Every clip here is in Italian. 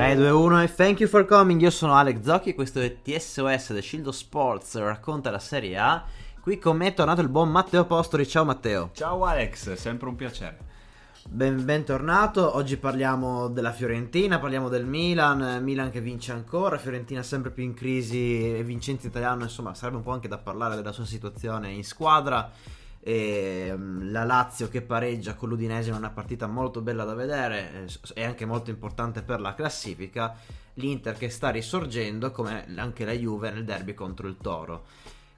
3, 2, 1 e thank you for coming. Io sono Alex Zocchi e questo è TSOS The Shield of Sports racconta la Serie A. Qui con me è tornato il buon Matteo Postori. Ciao Matteo. Ciao Alex, sempre un piacere. Ben, bentornato, oggi parliamo della Fiorentina, parliamo del Milan, Milan che vince ancora, Fiorentina sempre più in crisi e Vincenzo Italiano, insomma sarebbe un po' anche da parlare della sua situazione in squadra e mm, la Lazio che pareggia con l'Udinese in una partita molto bella da vedere e anche molto importante per la classifica. l'Inter che sta risorgendo come anche la Juve nel derby contro il Toro.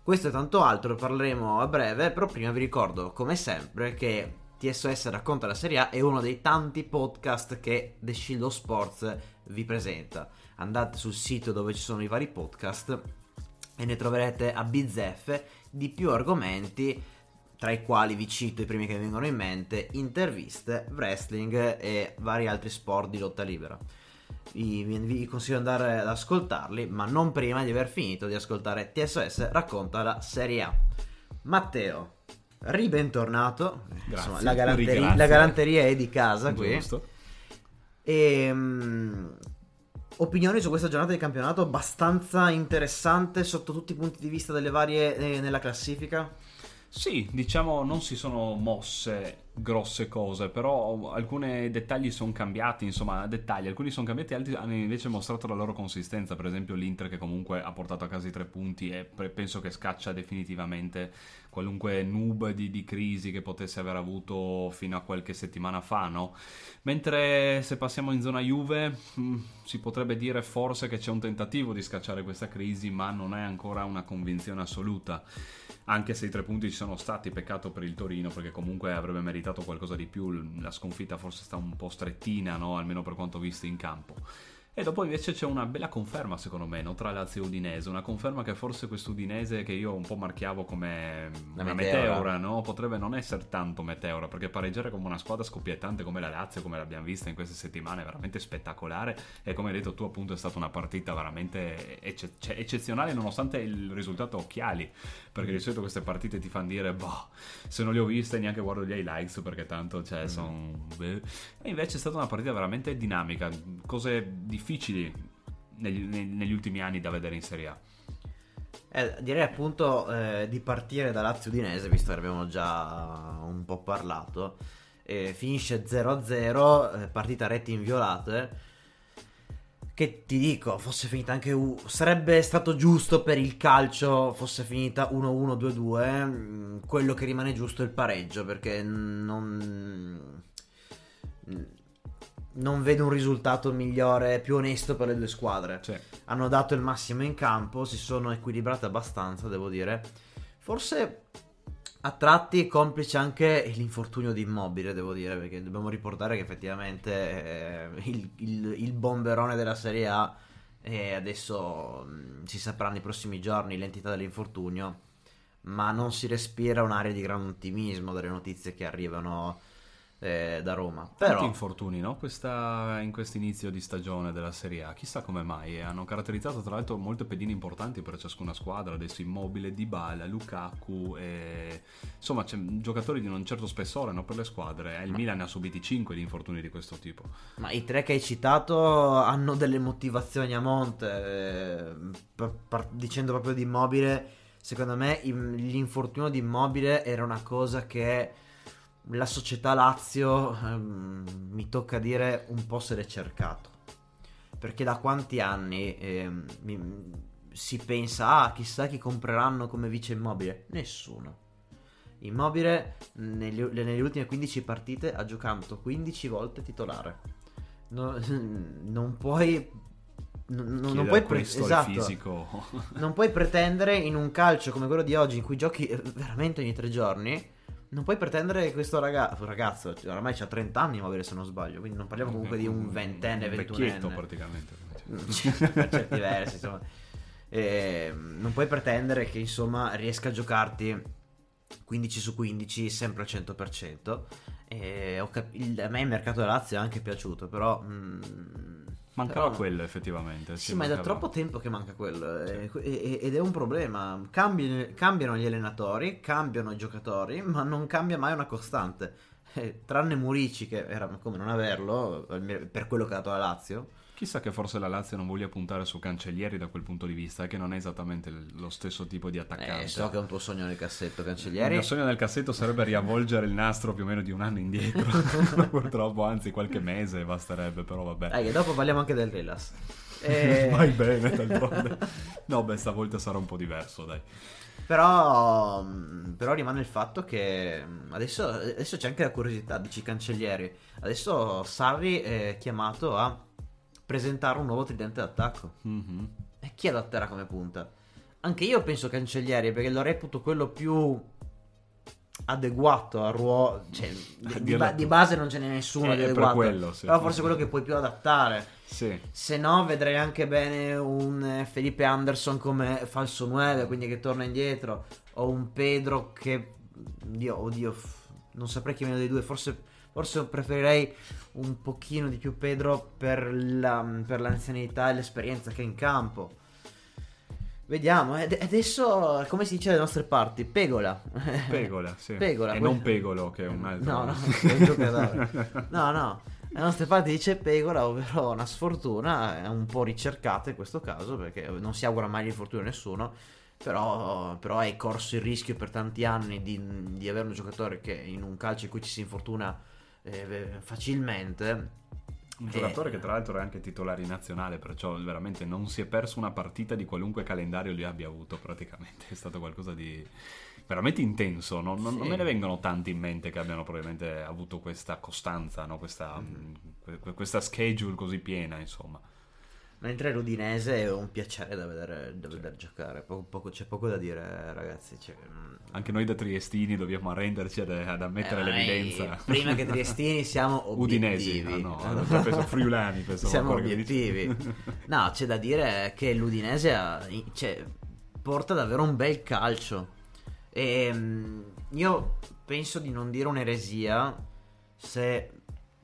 Questo e tanto altro parleremo a breve però prima vi ricordo come sempre che TSOS racconta la Serie A è uno dei tanti podcast che The Shield of Sports vi presenta. Andate sul sito dove ci sono i vari podcast e ne troverete a bizzeffe di più argomenti tra i quali vi cito i primi che mi vengono in mente, interviste, wrestling e vari altri sport di lotta libera. Vi, vi consiglio di andare ad ascoltarli, ma non prima di aver finito di ascoltare TSS racconta la Serie A. Matteo, ribentornato. Grazie, Insomma, la, galanteria, la, galanteria, è di casa qui. Giusto. E um, opinioni su questa giornata di campionato abbastanza interessante sotto tutti i punti di vista delle varie eh, nella classifica. Sì, diciamo non si sono mosse grosse cose, però alcuni dettagli sono cambiati, insomma, dettagli, alcuni sono cambiati, altri hanno invece mostrato la loro consistenza, per esempio l'Inter che comunque ha portato a casa i tre punti e penso che scaccia definitivamente qualunque noob di, di, crisi che potesse aver avuto fino a qualche settimana fa, no? Mentre se passiamo in zona Juve, mm, si potrebbe dire forse che c'è un tentativo di scacciare questa crisi, ma non è ancora una convinzione assoluta anche se i tre punti ci sono stati, peccato per il Torino perché comunque avrebbe meritato qualcosa di più, la sconfitta forse sta un po' strettina, no? almeno per quanto visto in campo. E dopo invece c'è una bella conferma, secondo me, no? tra Lazio e Udinese. Una conferma che forse quest'Udinese che io un po' marchiavo come una, una meteora, meteora no? potrebbe non essere tanto meteora, perché pareggiare come una squadra scoppiettante come la Lazio, come l'abbiamo vista in queste settimane, è veramente spettacolare. E come hai detto tu, appunto, è stata una partita veramente ecce- cioè, eccezionale, nonostante il risultato occhiali. Perché di solito queste partite ti fanno dire, boh, se non le ho viste neanche guardo gli highlights, perché tanto, cioè, mm. sono... E invece è stata una partita veramente dinamica, cose difficili difficili negli, negli, ultimi anni da vedere in Serie A. Eh, direi appunto eh, di partire da Lazio Udinese, visto che abbiamo già un po' parlato. Eh, finisce 0-0, eh, partita reti inviolate. Che ti dico, fosse finita anche U. Sarebbe stato giusto per il calcio, fosse finita 1-1, 2-2. Mm, quello che rimane giusto è il pareggio, perché non non vedo un risultato migliore, più onesto per le due squadre. Sì. Hanno dato il massimo in campo, si sono equilibrate abbastanza, devo dire. Forse a tratti complice anche l'infortunio di Immobile, devo dire, perché dobbiamo riportare che effettivamente eh, il, il, il, bomberone della Serie A e adesso mh, mm, si saprà nei prossimi giorni l'entità dell'infortunio, ma non si respira un'area di gran ottimismo dalle notizie che arrivano eh, da Roma. Tanti Però infortuni, no? Questa, in questo inizio di stagione della Serie A, chissà come mai. E hanno caratterizzato tra l'altro molte pedine importanti per ciascuna squadra, adesso Immobile, Dybala, Lukaku, e... insomma giocatori di un certo spessore no? per le squadre. E il Milan ne ha subiti 5 di infortuni di questo tipo. Ma i tre che hai citato hanno delle motivazioni a monte, eh, par- dicendo proprio di Immobile, secondo me l'infortunio di Immobile era una cosa che la società Lazio, ehm, mi tocca dire, un po' se l'è cercato. Perché da quanti anni ehm, mi- si pensa, ah, chissà chi compreranno come vice Immobile? Nessuno. Immobile negli- nelle ultime 15 partite ha giocato 15 volte titolare. No- non puoi. Non, non- puoi pre- esatto. Non puoi pretendere in un calcio come quello di oggi, in cui giochi veramente ogni tre giorni. Non puoi pretendere che questo ragazzo, ragazzo cioè, oramai ha 30 anni, Immobile, se non sbaglio. Quindi non parliamo comunque di un ventenne, Un ventunenne. vecchietto praticamente. per certi versi, insomma. Eh, non puoi pretendere che insomma riesca a giocarti 15 su 15 sempre al 100%. E cap- il- a me il mercato della Lazio è anche piaciuto, però. mm, Mancava però- quello effettivamente. Sì, ma è da troppo tempo che manca quello. eh, e- ed è un problema. Cambi- cambiano gli allenatori, cambiano i giocatori, ma non cambia mai una costante. Eh, tranne Murici, che era come non averlo per quello che ha dato la Lazio. Chissà che forse la Lazio non voglia puntare su Cancellieri da quel punto di vista, eh, che non è esattamente lo stesso tipo di attaccante. Eh, so che è un tuo sogno nel cassetto, Il Cancellieri. mio sogno nel cassetto sarebbe riavvolgere il nastro più o meno di un anno indietro. Purtroppo, anzi, qualche mese basterebbe, però vabbè. Dai, che dopo parliamo anche del Relas. Eh, Vai bene, d'altronde. No, beh, stavolta sarà un po' diverso, dai. Però, mh, però rimane il fatto che mh, adesso, adesso c'è anche la curiosità, dici cancellieri. Adesso Sarri è chiamato a presentare un nuovo tridente d'attacco. Mhm. E chi adatterà come punta? Anche io penso cancellieri perché lo reputo quello più adeguato al ruolo. Cioè, di, di ba- di base non ce n'è nessuno Eh, di è per adeguato. quello, sì. Però forse quello che puoi più adattare. Sì. Se no, vedrei anche bene un eh, Felipe Anderson come falso 9, quindi che torna indietro. O un Pedro che. Dio, oddio, f- non saprei chi meno dei due. Forse, forse preferirei un pochino di più Pedro per, la, per l'anzianità e l'esperienza che è in campo. Vediamo, e adesso, come si dice dalle nostre parti, Pegola. Pegola, sì. Pegola, E quel- non Pegolo, che è un altro. No, no, è un giocatore. No, no. Le nostre parti dice Pegola, ovvero una sfortuna, è un po' ricercata in questo caso, perché non si augura mai l'infortunio a nessuno. Però, però hai corso il rischio per tanti anni di, di avere un giocatore che in un calcio in cui ci si infortuna eh, facilmente. Un giocatore Eh. che tra l'altro è anche titolare in nazionale, perciò veramente non si è perso una partita di qualunque calendario lui abbia avuto praticamente. È stato qualcosa di veramente intenso. Non, non- non Sì. me ne vengono tanti in mente che abbiano probabilmente avuto questa costanza, no? questa, Mm-hmm. que- questa schedule così piena, insomma. Mentre l'Udinese è un piacere da vedere, da vedere giocare. Poco- poco- c'è poco da dire, ragazzi. Cioè, mm, Anche noi da triestini dobbiamo arrenderci ad, ad ammettere Eh, l'evidenza. Prima che triestini siamo Udinesi, obiettivi. ah, no, penso friulani, pensavo siamo obiettivi. No, c'è da dire che l'Udinese ha- cioè, porta davvero un bel calcio. E mm, io penso di non dire un'eresia se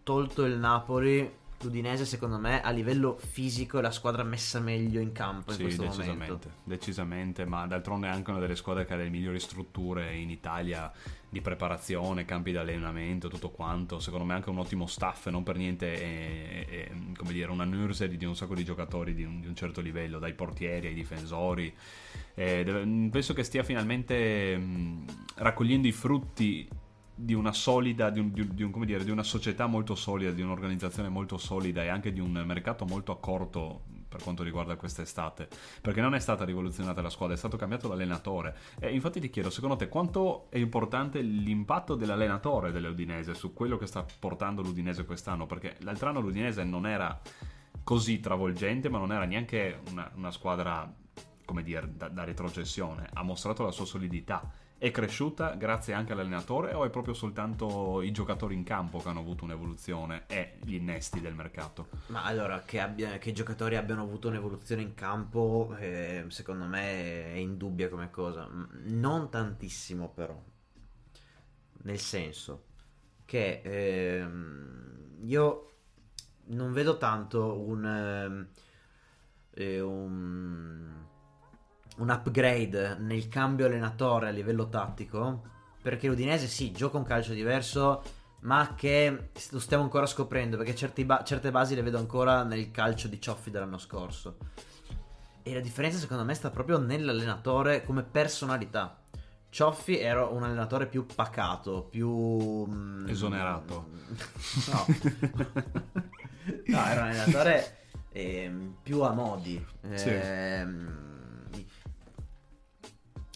tolto il Napoli l'Udinese secondo me a livello fisico è la squadra messa meglio in campo in Sì, questo decisamente, momento. decisamente, ma d'altronde è anche una delle squadre che ha le migliori strutture in Italia di preparazione, campi di allenamento, tutto quanto. Secondo me anche un ottimo staff, non per niente è, è- come dire, una nursery di un sacco di giocatori di un, di un certo livello, dai portieri ai difensori. Eh, deve- penso che stia finalmente mh, raccogliendo i frutti di una solida, di, un- di un- dire, di una società molto solida, di un'organizzazione molto solida e anche di un mercato molto accorto per quanto riguarda quest'estate. Perché non è stata rivoluzionata la squadra, è stato cambiato l'allenatore. E infatti ti chiedo, secondo te, quanto è importante l'impatto dell'allenatore dell'Udinese su quello che sta portando l'Udinese quest'anno? Perché l'altro anno l'Udinese non era così travolgente, ma non era neanche una, una squadra, come dire, da, da retrocessione. Ha mostrato la sua solidità. È cresciuta grazie anche all'allenatore o è proprio soltanto i giocatori in campo che hanno avuto un'evoluzione e gli innesti del mercato? Ma allora, che, abbia- che i giocatori abbiano avuto un'evoluzione in campo, eh, secondo me è indubbia come cosa. Non tantissimo, però. Nel senso, che ehm, io non vedo tanto un, ehm, eh, un, un upgrade nel cambio allenatore a livello tattico, perché l'Udinese sì, gioca un calcio diverso, ma che lo stiamo ancora scoprendo, perché certi ba- certe basi le vedo ancora nel calcio di Cioffi dell'anno scorso. E la differenza secondo me sta proprio nell'allenatore come personalità. Cioffi era un allenatore più pacato, più... mm, Esonerato. No. no, era un allenatore ehm, più a modi. Sì.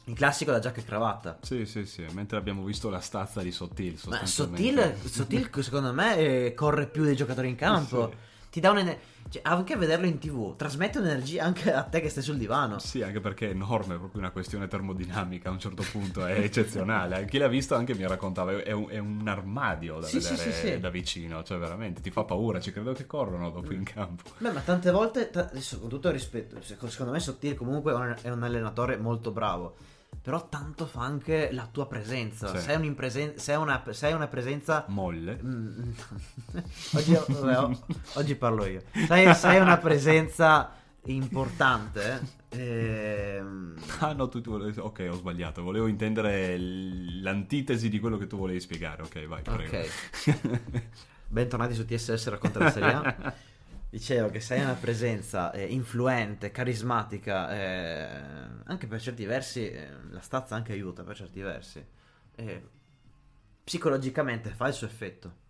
Il classico da giacca e cravatta. Sì, sì, sì, mentre abbiamo visto la stazza di Sottil. Ma. Sottil, Sottil, secondo me eh, corre più dei giocatori in campo. Sì. Ti dà un'energia. Cioè, anche a vederlo in tv, trasmette un'energia anche a te che stai sul divano. Sì, anche perché è enorme, è proprio una questione termodinamica a un certo punto, è eccezionale. Chi l'ha visto anche mi raccontava, è un, è un armadio da Sì, vedere sì, sì. da vicino, cioè veramente ti fa paura, ci credo che corrono dopo in campo. Beh, ma tante volte, adesso, con tutto il rispetto, seco- secondo me Sottil comunque è un, è un allenatore molto bravo. Però tanto fa anche la tua presenza. Sì. Sei, un'impresen- sei, una, sei una presenza Molle. Mm, oggi, vabbè, oggi parlo io. Sai, sai una presenza importante. ehm, Ah no, tu, tu volevi... Ok, ho sbagliato, volevo intendere l'antitesi di quello che tu volevi spiegare. Ok, vai, prego. ok. Bentornati su TSS Racconta la Serie A. Dicevo che sei una presenza eh, influente, carismatica, eh, anche per certi versi eh, la stazza anche aiuta per certi versi. Psicologicamente fa il suo effetto.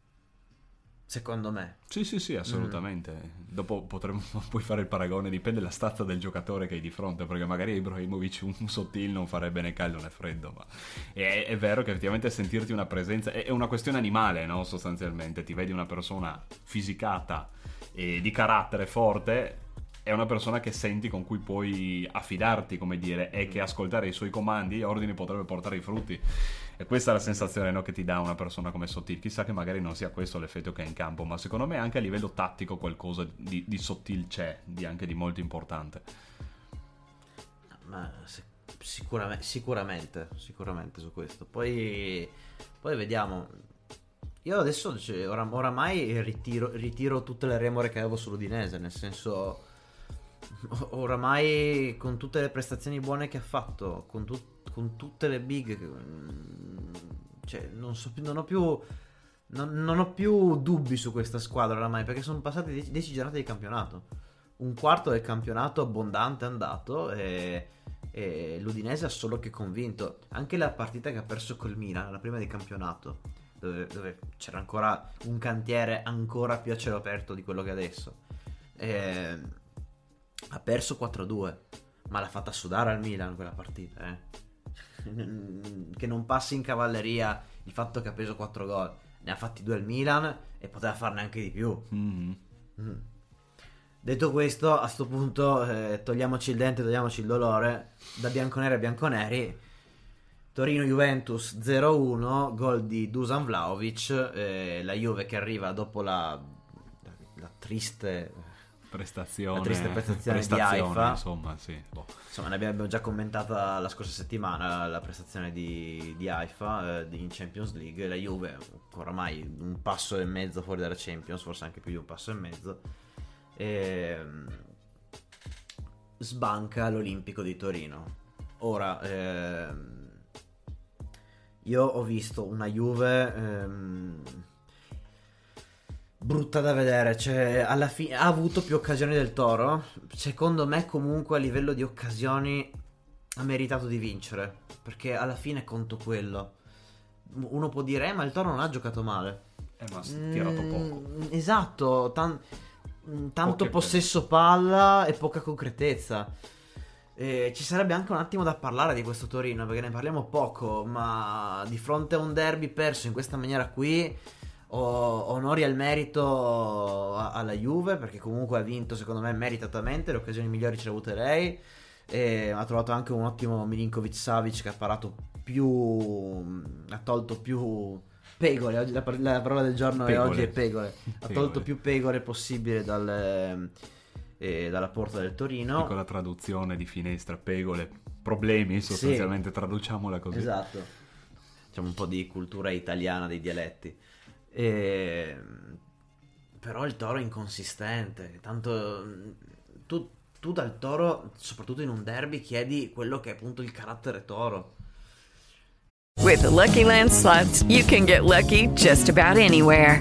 Secondo me. Sì, sì, sì, assolutamente. Dopo potremmo poi fare il paragone, dipende dalla stazza del giocatore che hai di fronte, perché magari Ibrahimovic un sottil non farebbe né caldo né freddo, ma è, è vero che effettivamente sentirti una presenza è, è una questione animale, no? Sostanzialmente, ti vedi una persona fisicata e di carattere forte, è una persona che senti con cui puoi affidarti, come dire, e che ascoltare i suoi comandi e ordini potrebbe portare i frutti. E questa è la sensazione no, che ti dà una persona come Sottil. Chissà che magari non sia questo l'effetto che ha in campo, ma secondo me anche a livello tattico qualcosa di, di Sottil c'è, di anche di molto importante. Ma sicuramente, sicuramente, sicuramente su questo. Poi, poi vediamo. Io adesso cioè, ora- oramai ritiro, ritiro tutte le remore che avevo sull'Udinese, nel senso oramai con tutte le prestazioni buone che ha fatto, con, tut- con tutte le big, mm, cioè non, so non ho più... Non ho più dubbi su questa squadra oramai perché sono passate 10 giornate di campionato. Un quarto del campionato abbondante è andato e, e l'Udinese ha solo che convinto. Anche la partita che ha perso col Milan, la prima di campionato, dove, dove c'era ancora un cantiere ancora più a cielo aperto di quello che è adesso. E, ha perso 4-2, ma l'ha fatta sudare al Milan quella partita. Eh. che non passi in cavalleria il fatto che ha preso 4 gol. Ne ha fatti due al Milan e poteva farne anche di più. Mhm. Mm. Detto questo, a sto punto eh, togliamoci il dente, togliamoci il dolore. Da bianconeri a bianconeri. Torino-Juventus 0-1, gol di Dusan Vlaovic. eh, la Juve che arriva dopo la, la, la triste. Prestazione, La triste prestazione di prestazione, Haifa. insomma, sì. boh. Insomma, ne abbiamo già commentata la scorsa settimana la prestazione di, di Haifa eh, di- in Champions League. La Juve, oramai un passo e mezzo fuori dalla Champions, forse anche più di un passo e mezzo. Ehm, sbanca l'Olimpico di Torino. Ora, ehm, io ho visto una Juve ehm, brutta da vedere. Cioè, alla fine ha avuto più occasioni del Toro. Secondo me, comunque, a livello di occasioni, ha meritato di vincere. Perché alla fine conto quello. Uno può dire, eh, ma il Toro non ha giocato male. Eh, ma si è tirato Mm, poco. Esatto, tan- mm, tanto Poche possesso palla e poca concretezza. Eh, ci sarebbe anche un attimo da parlare di questo Torino perché ne parliamo poco, ma di fronte a un derby perso in questa maniera qui, o- onori al merito a- alla Juve perché comunque ha vinto secondo me meritatamente, le occasioni migliori ce le ha avute lei. E ha trovato anche un ottimo Milinkovic Savic che ha parato più. ha tolto più pegole. Oggi la, par- la parola del giorno è Pegole. oggi è pegole. Ha Pegole. tolto più pegole possibile dal, eh, dalla porta del Torino. Piccola traduzione di finestra, pegole, problemi, sostanzialmente traduciamola così. Esatto. Facciamo un po' di cultura italiana dei dialetti. E... Però il toro è inconsistente. Tanto tu, tu dal toro, soprattutto in un derby, chiedi quello che è appunto il carattere toro. With the Lucky Land slots, you can get lucky just about anywhere.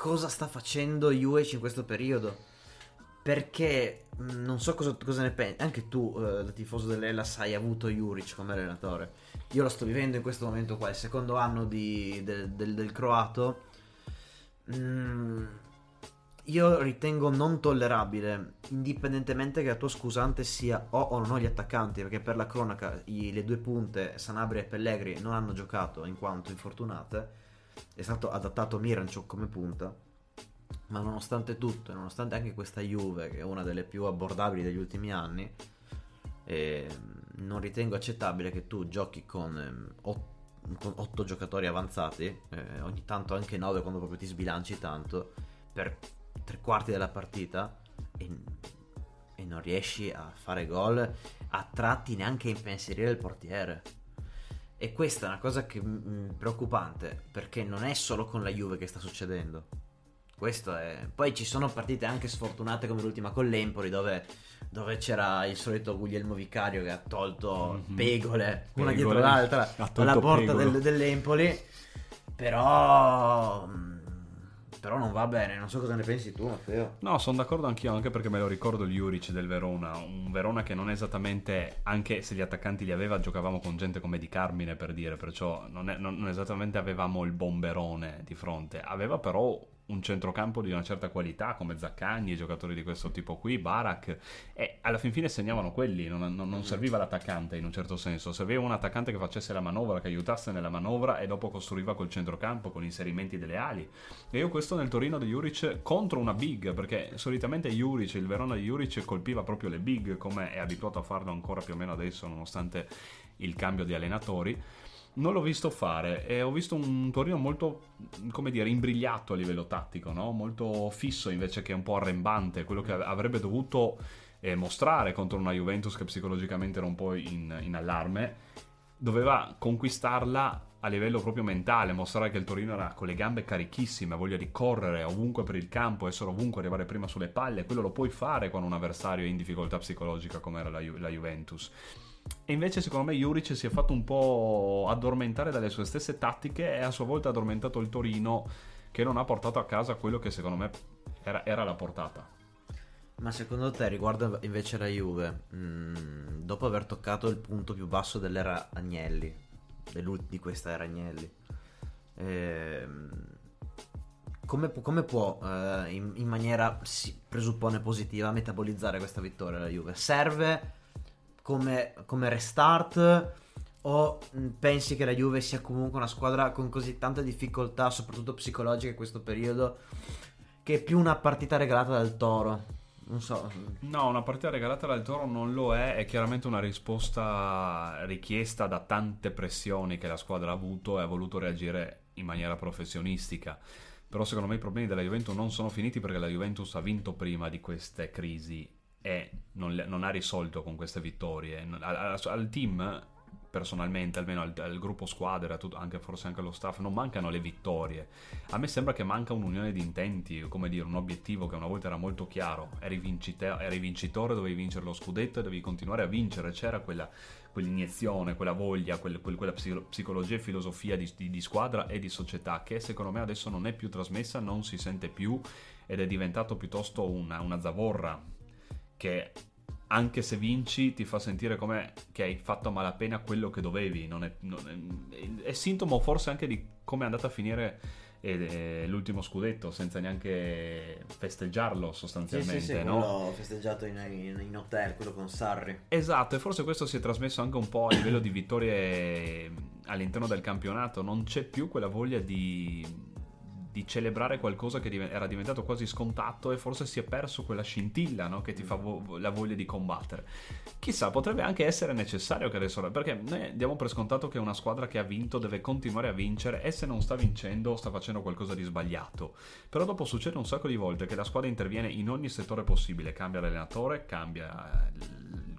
cosa sta facendo Juve in questo periodo. Perché mh, non so cosa, cosa ne pensi. Anche tu, eh, da tifoso dell'Elas, hai avuto Juric come allenatore. Io lo sto vivendo in questo momento qua, il secondo anno di- del, del- del croato. Mm, io ritengo non tollerabile, indipendentemente che la tua scusante sia o o non ho gli attaccanti, perché per la cronaca i- le due punte, Sanabria e Pellegri, non hanno giocato in quanto infortunate. È stato adattato Miranchuk come punta. Ma nonostante tutto, nonostante anche questa Juve, che è una delle più abbordabili degli ultimi anni, eh, non ritengo accettabile che tu giochi con, ehm, ot- con otto giocatori avanzati, eh, ogni tanto anche nove quando proprio ti sbilanci tanto, per tre quarti della partita e, e non riesci a fare gol a tratti neanche a impensierire il portiere. E questa è una cosa che mm, preoccupante, perché non è solo con la Juve che sta succedendo. Questo è. Poi ci sono partite anche sfortunate come l'ultima con l'Empoli, dove, dove c'era il solito Guglielmo Vicario che ha tolto Mhm. pegole una Pegole. dietro l'altra dalla porta del- dell'Empoli. Però. mm, Però non va bene. Non so cosa ne pensi tu, Matteo. No, sono d'accordo anch'io, anche perché me lo ricordo il Juric del Verona, un Verona che non è esattamente, anche se gli attaccanti li aveva, giocavamo con gente come Di Carmine per dire, perciò non, è- non- non esattamente avevamo il bomberone di fronte, aveva però un centrocampo di una certa qualità come Zaccagni, giocatori di questo tipo qui, Barak, e alla fin fine segnavano quelli, non, non- non serviva l'attaccante in un certo senso, serviva un attaccante che facesse la manovra, che aiutasse nella manovra e dopo costruiva col centrocampo, con inserimenti delle ali. E io questo nel Torino di Juric contro una big, perché solitamente Juric, il Verona di Juric colpiva proprio le big, come è abituato a farlo ancora più o meno adesso, nonostante il cambio di allenatori. Non l'ho visto fare e ho visto un Torino molto, come dire, imbrigliato a livello tattico, no? molto fisso invece che un po' arrembante, quello che avrebbe dovuto eh, mostrare contro una Juventus che psicologicamente era un po' in, in allarme, doveva conquistarla a livello proprio mentale, mostrare che il Torino era con le gambe carichissime, voglia di correre ovunque per il campo, essere ovunque, arrivare prima sulle palle, quello lo puoi fare quando un avversario è in difficoltà psicologica come era la, Ju- la Juventus. E invece secondo me Juric si è fatto un po' addormentare dalle sue stesse tattiche e a sua volta ha addormentato il Torino che non ha portato a casa quello che secondo me era, era la portata. Ma secondo te, riguardo invece la Juve, mh, dopo aver toccato il punto più basso dell'era Agnelli, di questa era Agnelli, ehm, come, come può eh, in, in maniera si presuppone positiva metabolizzare questa vittoria la Juve? Serve come, come restart o mh, pensi che la Juve sia comunque una squadra con così tante difficoltà, soprattutto psicologiche in questo periodo, che è più una partita regalata dal Toro? Non so. No, una partita regalata dal Toro non lo è, è chiaramente una risposta richiesta da tante pressioni che la squadra ha avuto e ha voluto reagire in maniera professionistica. Però secondo me i problemi della Juventus non sono finiti perché la Juventus ha vinto prima di queste crisi e non, non ha risolto con queste vittorie. Al, al- team, personalmente, almeno al, al gruppo squadra, a tut- anche, forse anche allo staff, non mancano le vittorie. A me sembra che manca un'unione di intenti, come dire, un obiettivo che una volta era molto chiaro. Eri, vincite- eri vincitore, dovevi vincere lo scudetto e dovevi continuare a vincere. C'era quella, quell'iniezione, quella voglia, quel- quel- quella psi- psicologia e filosofia di, di- di squadra e di società che secondo me adesso non è più trasmessa, non si sente più ed è diventato piuttosto una, una zavorra che anche se vinci ti fa sentire come che hai fatto a malapena quello che dovevi. Non è, non è- è sintomo forse anche di come è andata a finire eh, l'ultimo scudetto senza neanche festeggiarlo Sì, sostanzialmente. sì, sì, no? quello festeggiato in, in- in hotel, quello con Sarri. Esatto, e forse questo si è trasmesso anche un po' a livello di vittorie all'interno del campionato. Non c'è più quella voglia di, di celebrare qualcosa che era diventato quasi scontato e forse si è perso quella scintilla no? che ti fa vo- la voglia di combattere. Chissà, potrebbe anche essere necessario che adesso, perché noi diamo per scontato che una squadra che ha vinto deve continuare a vincere e se non sta vincendo sta facendo qualcosa di sbagliato. Però dopo succede un sacco di volte che la squadra interviene in ogni settore possibile, cambia l'allenatore, cambia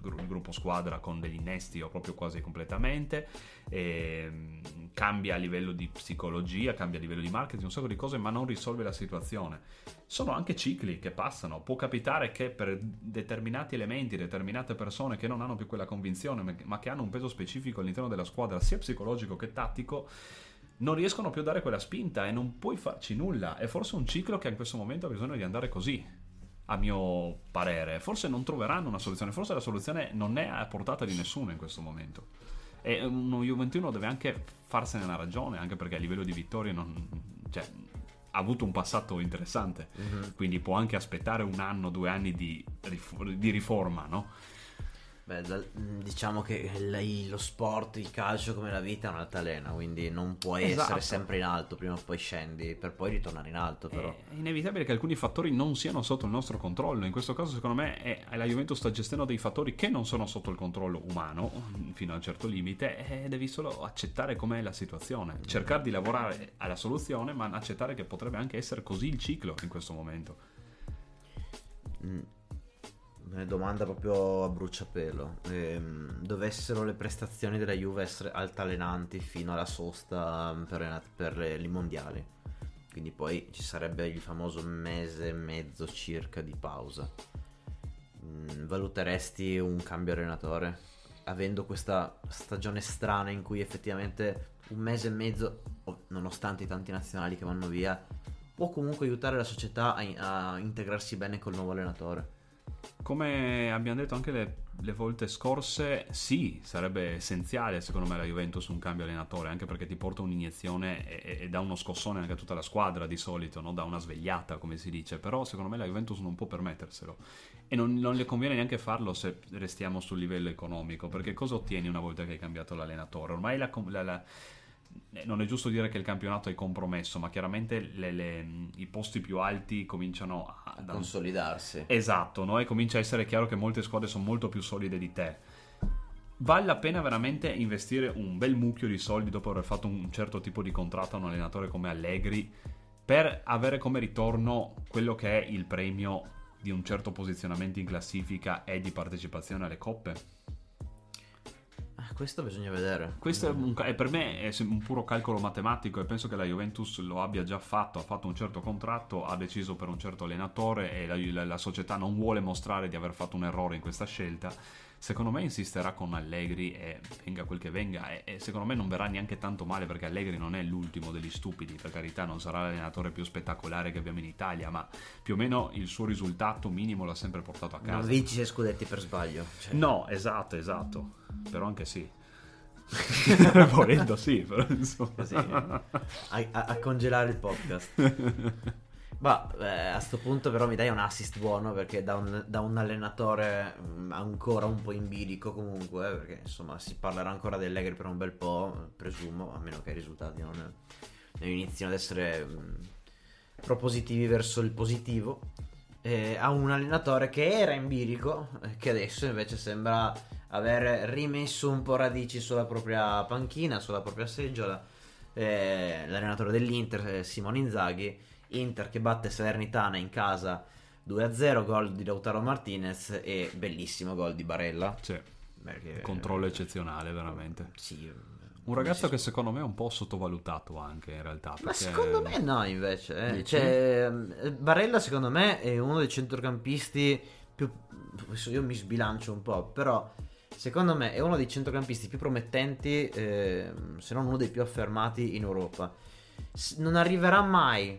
gru- gruppo squadra con degli innesti o proprio quasi completamente, ehm, cambia a livello di psicologia, cambia a livello di marketing, un sacco di cose, ma non risolve la situazione. Sono anche cicli che passano, può capitare che per determinati elementi, determinate persone che non hanno più quella convinzione, ma che hanno un peso specifico all'interno della squadra, sia psicologico che tattico, non riescono più a dare quella spinta e non puoi farci nulla. È forse un ciclo che in questo momento ha bisogno di andare così, a mio parere. Forse non troveranno una soluzione, forse la soluzione non è a portata di nessuno in questo momento. E uno Juventino deve anche farsene una ragione, anche perché a livello di vittorie non, cioè, ha avuto un passato interessante, quindi può anche aspettare un anno, due anni di, di riforma, no? Beh, diciamo che il- lo sport, il calcio come la vita è un'altalena, quindi non puoi Esatto. essere sempre in alto, prima o poi scendi per poi ritornare in alto però. È inevitabile che alcuni fattori non siano sotto il nostro controllo. In questo caso, secondo me, è- la Juventus sta gestendo dei fattori che non sono sotto il controllo umano fino a un certo limite e devi solo accettare com'è la situazione. Cercare di lavorare alla soluzione, ma accettare che potrebbe anche essere così il ciclo in questo momento. Una domanda proprio a bruciapelo. Ehm, dovessero le prestazioni della Juve essere altalenanti fino alla sosta per, per i mondiali? Quindi poi ci sarebbe il famoso mese e mezzo circa di pausa. Mm, valuteresti un cambio allenatore? Avendo questa stagione strana in cui effettivamente un mese e mezzo, nonostante i tanti nazionali che vanno via, può comunque aiutare la società a, a integrarsi bene col nuovo allenatore. Come abbiamo detto anche le, le volte scorse, sì, sarebbe essenziale secondo me la Juventus un cambio allenatore, anche perché ti porta un'iniezione e, e dà uno scossone anche a tutta la squadra di solito, no? dà una svegliata come si dice, però secondo me la Juventus non può permetterselo e non, non le conviene neanche farlo se restiamo sul livello economico, perché cosa ottieni una volta che hai cambiato l'allenatore? Ormai la- la- la, non è giusto dire che il campionato è compromesso, ma chiaramente le- le- i posti più alti cominciano a, A consolidarsi. Esatto, no? e comincia a essere chiaro che molte squadre sono molto più solide di te. Vale la pena veramente investire un bel mucchio di soldi dopo aver fatto un certo tipo di contratto a un allenatore come Allegri per avere come ritorno quello che è il premio di un certo posizionamento in classifica e di partecipazione alle coppe? Questo bisogna vedere. Questo è, un ca- è per me è un puro calcolo matematico e penso che la Juventus lo abbia già fatto, ha fatto un certo contratto, ha deciso per un certo allenatore e la, la- la società non vuole mostrare di aver fatto un errore in questa scelta. Secondo me insisterà con Allegri e venga quel che venga e, e secondo me non verrà neanche tanto male perché Allegri non è l'ultimo degli stupidi, per carità non sarà l'allenatore più spettacolare che abbiamo in Italia, ma più o meno il suo risultato minimo l'ha sempre portato a casa. Non vinci sei scudetti per sbaglio. Cioè, No, esatto, esatto. Però anche sì. Volendo sì, però insomma. Così, a, a- a congelare il podcast. Ma eh, a sto punto però mi dai un assist buono perché da un, da un allenatore mm, ancora un po' in bilico comunque, eh, perché insomma si parlerà ancora di Allegri per un bel po', presumo, a meno che i risultati non, non inizino ad essere mm, propositivi verso il positivo. eh, a un allenatore che era in bilico, eh, che adesso invece sembra aver rimesso un po' radici sulla propria panchina, sulla propria seggiola. Eh, l'allenatore dell'Inter, eh, Simone Inzaghi, Inter che batte Salernitana in casa 2-0, gol di Lautaro Martinez e bellissimo gol di Barella. Sì, Perché- controllo eccezionale, veramente. Sì, Un ragazzo che secondo me è un po' sottovalutato anche in realtà. Ma secondo me no, invece. eh. Cioè, eh, Barella, secondo me, è uno dei centrocampisti più. adesso Io mi sbilancio un po', però. Secondo me è uno dei centrocampisti più promettenti, eh, se non uno dei più affermati in Europa. Non arriverà mai,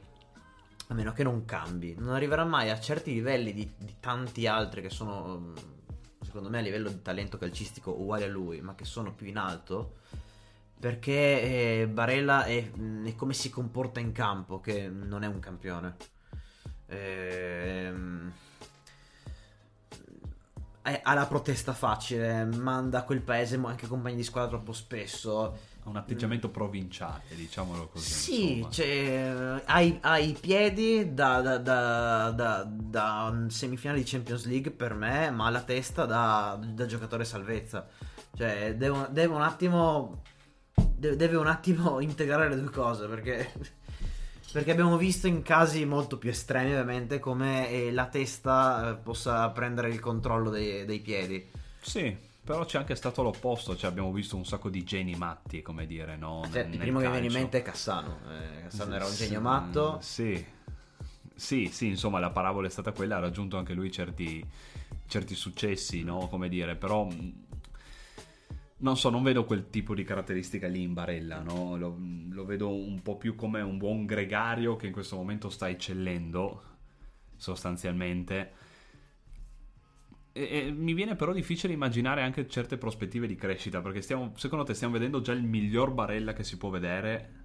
a meno che non cambi, non arriverà mai a certi livelli di, di tanti altri che sono, mm, secondo me, a livello di talento calcistico uguali a lui, ma che sono più in alto. Perché eh, Barella è, mh, è come si comporta in campo, che non è un campione. Ehm, ha la protesta facile, manda a quel paese anche compagni di squadra troppo spesso. Ha un atteggiamento provinciale, diciamolo così. Sì, cioè, ha, i- ha i piedi da, da, da, da- da un semifinale di Champions League per me, ma la testa da, da giocatore salvezza. Cioè, deve, deve un attimo. Deve, deve un attimo integrare le due cose perché. Perché abbiamo visto in casi molto più estremi, ovviamente, come eh, la testa eh, possa prendere il controllo dei, dei piedi. Sì, però c'è anche stato l'opposto, cioè abbiamo visto un sacco di geni matti, come dire, no? Cioè, Nel- il primo che mi viene in mente è Cassano. Eh, Cassano era un Sì, genio matto. Sì, sì, sì, insomma la parabola è stata quella, ha raggiunto anche lui certi, certi successi, no? Come dire, però... mh, Non so, non vedo quel tipo di caratteristica lì in Barella, no? Lo, lo vedo un po' più come un buon gregario che in questo momento sta eccellendo, sostanzialmente. E, e mi viene però difficile immaginare anche certe prospettive di crescita, perché stiamo, secondo te stiamo vedendo già il miglior Barella che si può vedere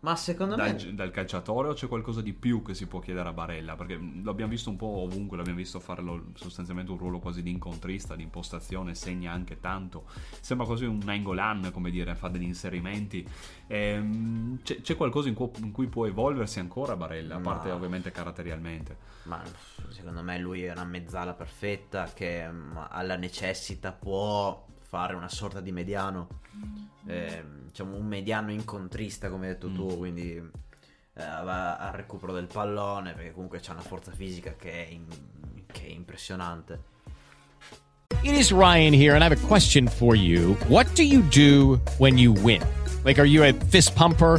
Ma secondo dal, me. dal calciatore o c'è qualcosa di più che si può chiedere a Barella? Perché mh, l'abbiamo visto un po' ovunque, l'abbiamo visto fare sostanzialmente un ruolo quasi di incontrista, di impostazione, segna anche tanto. Sembra quasi un Angolan, come dire, fa degli inserimenti. Ehm, c'è, c'è qualcosa in, cu- in cui può evolversi ancora Barella, a Ma- parte ovviamente caratterialmente. Ma secondo me lui è una mezzala perfetta che mm, alla necessita può fare una sorta di mediano. Eh, diciamo un mediano incontrista, come hai detto Mm. tu, quindi eh, va al recupero del pallone, perché comunque c'ha una forza fisica che è, in- che è impressionante. It is Ryan here, and I have a question for you. What do you do when you win? Like, are you a fist pumper?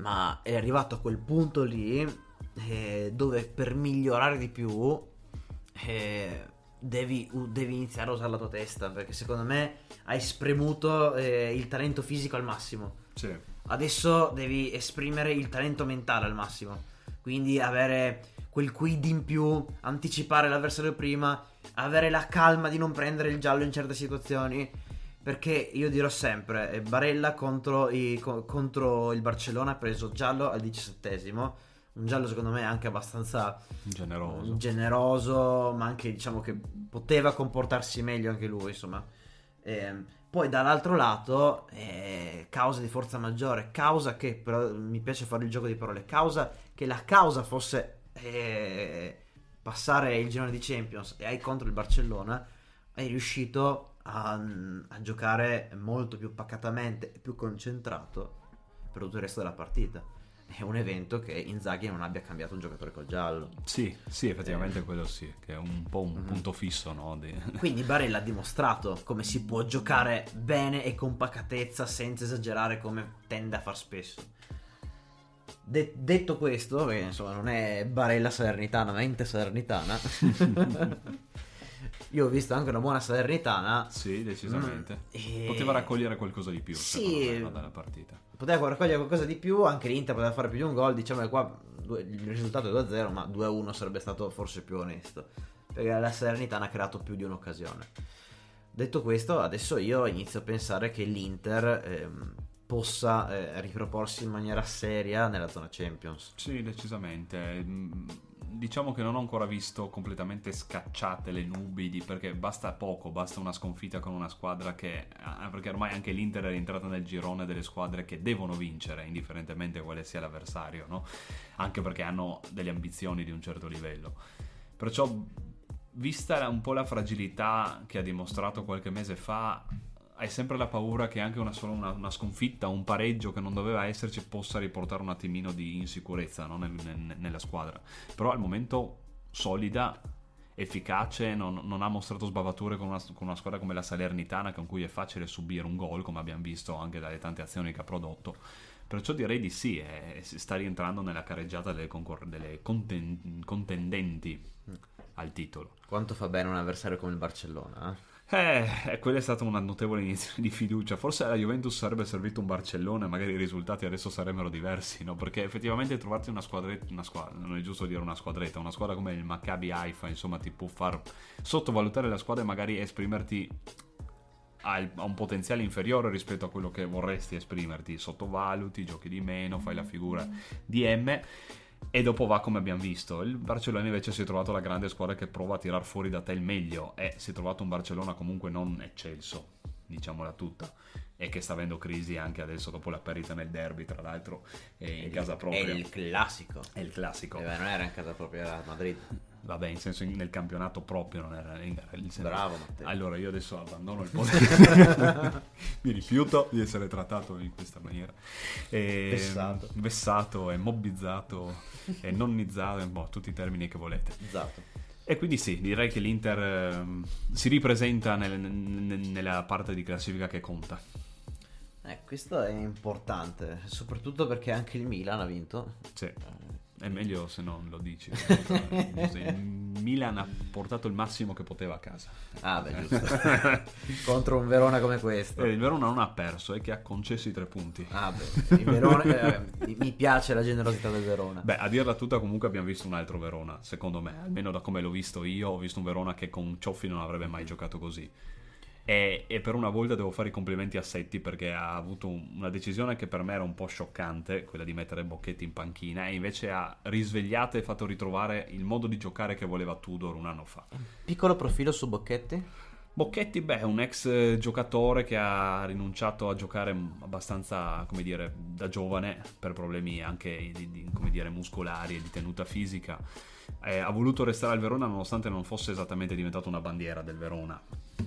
Ma è arrivato a quel punto lì eh, dove per migliorare di più eh, devi, devi iniziare a usare la tua testa. Perché secondo me hai spremuto eh, il talento fisico al massimo. Sì. Adesso devi esprimere il talento mentale al massimo. Quindi avere quel quid in più, anticipare l'avversario prima, avere la calma di non prendere il giallo in certe situazioni. Perché io dirò sempre, eh, Barella contro, i- co- contro il Barcellona ha preso giallo al diciassettesimo. Un giallo secondo me anche abbastanza Generoso. generoso, ma anche diciamo che poteva comportarsi meglio anche lui, insomma. Ehm, poi dall'altro lato, eh, causa di forza maggiore, causa che, però mi piace fare il gioco di parole, causa che la causa fosse eh, passare il girone di Champions e hai contro il Barcellona, hai riuscito a, a giocare molto più pacatamente e più concentrato per tutto il resto della partita. È un evento che Inzaghi non abbia cambiato un giocatore col giallo. Sì, sì, effettivamente quello sì, che è un po' un punto fisso, no? di- Quindi Barella ha dimostrato come si può giocare bene e con pacatezza senza esagerare come tende a far spesso. De- detto questo, che insomma non è Barella Salernitana, ma Ente Salernitana. Io ho visto anche una buona Salernitana. Sì, decisamente. Mm, e- Poteva raccogliere qualcosa di più, Sì. dalla partita. Poteva raccogliere qualcosa di più, anche l'Inter poteva fare più di un gol, diciamo che qua il risultato è 2-0, ma 2-1 sarebbe stato forse più onesto, perché la Salernitana ha creato più di un'occasione. Detto questo, adesso io inizio a pensare che l'Inter ehm, possa eh, riproporsi in maniera seria nella zona Champions. Sì, decisamente. Diciamo che non ho ancora visto completamente scacciate le nubi, di- perché basta poco, basta una sconfitta con una squadra che... ah, Perché ormai anche l'Inter è rientrata nel girone delle squadre che devono vincere, indifferentemente quale sia l'avversario, no? Anche perché hanno delle ambizioni di un certo livello. Perciò, vista un po' la fragilità che ha dimostrato qualche mese fa, hai sempre la paura che anche una, sola una, una sconfitta, un pareggio che non doveva esserci possa riportare un attimino di insicurezza no? Nel- nel- nella squadra. Però al momento solida, efficace, non, non ha mostrato sbavature con una, con una squadra come la Salernitana con cui è facile subire un gol, come abbiamo visto anche dalle tante azioni che ha prodotto. Perciò direi di sì, eh, sta rientrando nella careggiata delle, concor- delle conten- contendenti. al titolo. Quanto fa bene un avversario come il Barcellona? eh? Eh, quella è stata una notevole iniezione di fiducia. Forse alla Juventus sarebbe servito un Barcellona, magari i risultati adesso sarebbero diversi, no? Perché effettivamente trovarti una squadretta, una squadra, non è giusto dire una squadretta, una squadra come il Maccabi Haifa, insomma, ti può far sottovalutare la squadra e magari esprimerti a un potenziale inferiore rispetto a quello che vorresti esprimerti. Sottovaluti, giochi di meno, fai la figura di M. E dopo va come abbiamo visto. Il Barcellona invece si è trovato la grande squadra che prova a tirar fuori da te il meglio e si è trovato un Barcellona comunque non eccelso, diciamola tutta, e che sta avendo crisi anche adesso dopo la perdita nel derby, tra l'altro, e in casa propria. È il classico. È il classico. Eh beh, non era in casa propria a Madrid. Vabbè, in senso in- nel campionato proprio non era in- il senso- Bravo, Matteo. Allora io adesso abbandono il podcast. Mi rifiuto di essere trattato in questa maniera. E- Vessato. Vessato e mobbizzato e nonnizzato, boh, tutti i termini che volete. Esatto. E quindi sì, direi che l'Inter ehm, si ripresenta nel- nel- nella parte di classifica che conta. Eh, questo è importante, soprattutto perché anche il Milan ha vinto. Sì. È meglio se non lo dici. Il Milan ha portato il massimo che poteva a casa. Ah, beh, giusto. Contro un Verona come questo. Eh, il Verona non ha perso e che ha concesso i tre punti. Ah, beh, il Verona, eh, mi- mi piace la generosità del Verona. Beh, a dirla tutta, comunque abbiamo visto un altro Verona, secondo me, almeno da come l'ho visto io, ho visto un Verona che con Cioffi non avrebbe mai giocato così. E, e per una volta devo fare i complimenti a Setti perché ha avuto un- una decisione che per me era un po' scioccante, quella di mettere Bocchetti in panchina, e invece ha risvegliato e fatto ritrovare il modo di giocare che voleva Tudor un anno fa. Piccolo profilo su Bocchetti? Bocchetti, beh, è un ex eh, giocatore che ha rinunciato a giocare abbastanza, come dire, da giovane per problemi anche di, di, come dire, muscolari e di tenuta fisica. Eh, ha voluto restare al Verona nonostante non fosse esattamente diventato una bandiera del Verona.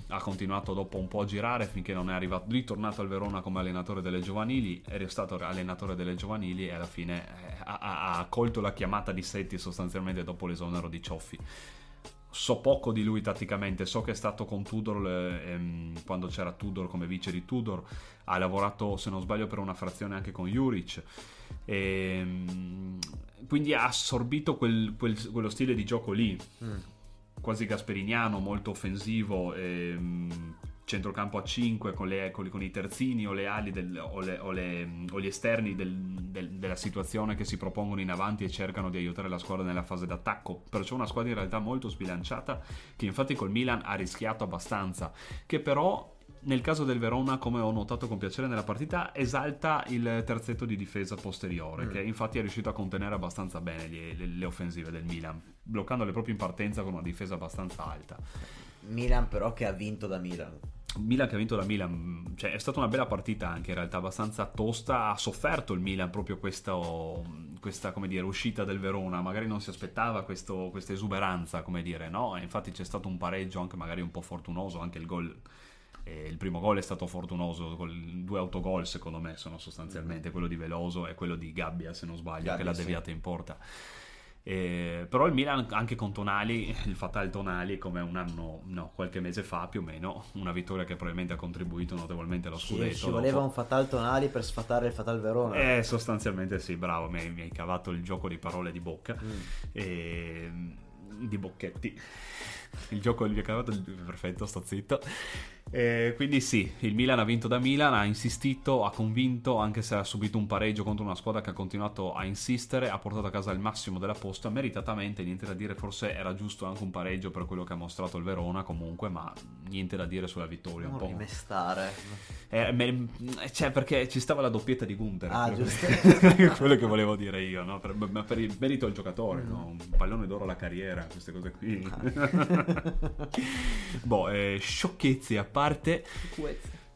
Ha continuato dopo un po' a girare finché non è arrivato, ritornato al Verona come allenatore delle giovanili, è restato allenatore delle giovanili e alla fine eh, ha, ha- ha colto la chiamata di Setti sostanzialmente dopo l'esonero di Cioffi so poco di lui tatticamente, so che è stato con Tudor eh, ehm, quando c'era Tudor come vice di Tudor, ha lavorato se non sbaglio per una frazione anche con Juric, Ehm, quindi ha assorbito quel- quel- quello stile di gioco lì, quasi gasperiniano, molto offensivo, ehm, centrocampo a 5 con, le- con- con i terzini o le ali del- o, le- o le- o gli esterni del- del- della situazione che si propongono in avanti e cercano di aiutare la squadra nella fase d'attacco. Perciò una squadra in realtà molto sbilanciata che infatti col Milan ha rischiato abbastanza, che però nel caso del Verona, come ho notato con piacere nella partita, esalta il terzetto di difesa posteriore, che infatti è riuscito a contenere abbastanza bene le, le- le offensive del Milan, bloccandole proprio in partenza con una difesa abbastanza alta. Milan però che ha vinto da Milan. Milan che ha vinto da Milan, cioè è stata una bella partita anche in realtà, abbastanza tosta, ha sofferto il Milan proprio questo- questa come dire, uscita del Verona, magari non si aspettava questo- questa esuberanza, come dire, no? E infatti c'è stato un pareggio anche magari un po' fortunoso, anche il gol eh, il primo gol è stato fortunoso, col, due autogol secondo me sono sostanzialmente quello di Veloso e quello di Gabbia se non sbaglio, Gabbia, che l'ha sì. deviata in porta. Eh, però il Milan anche con Tonali, il Fatal Tonali come un anno, no, qualche mese fa più o meno, una vittoria che probabilmente ha contribuito notevolmente allo scudetto. ci voleva dopo. un Fatal Tonali per sfatare il Fatal Verona. Eh, sostanzialmente sì, bravo, mi hai, mi hai cavato il gioco di parole di bocca. E, di bocchetti. Il gioco mi ha cavato, perfetto, sto zitto. E quindi sì, il Milan ha vinto da Milan, ha insistito, ha convinto, anche se ha subito un pareggio contro una squadra che ha continuato a insistere, ha portato a casa il massimo della posta, meritatamente, niente da dire, forse era giusto anche un pareggio per quello che ha mostrato il Verona comunque, ma niente da dire sulla vittoria. Un non po'. rimestare. Eh, me- cioè, perché ci stava la doppietta di Gunther. Ah, quello, giusto. che, quello che volevo dire io, no? Per, ma per il merito del giocatore, no? Un pallone d'oro alla carriera, queste cose qui. boh, eh, sciocchezze a parte.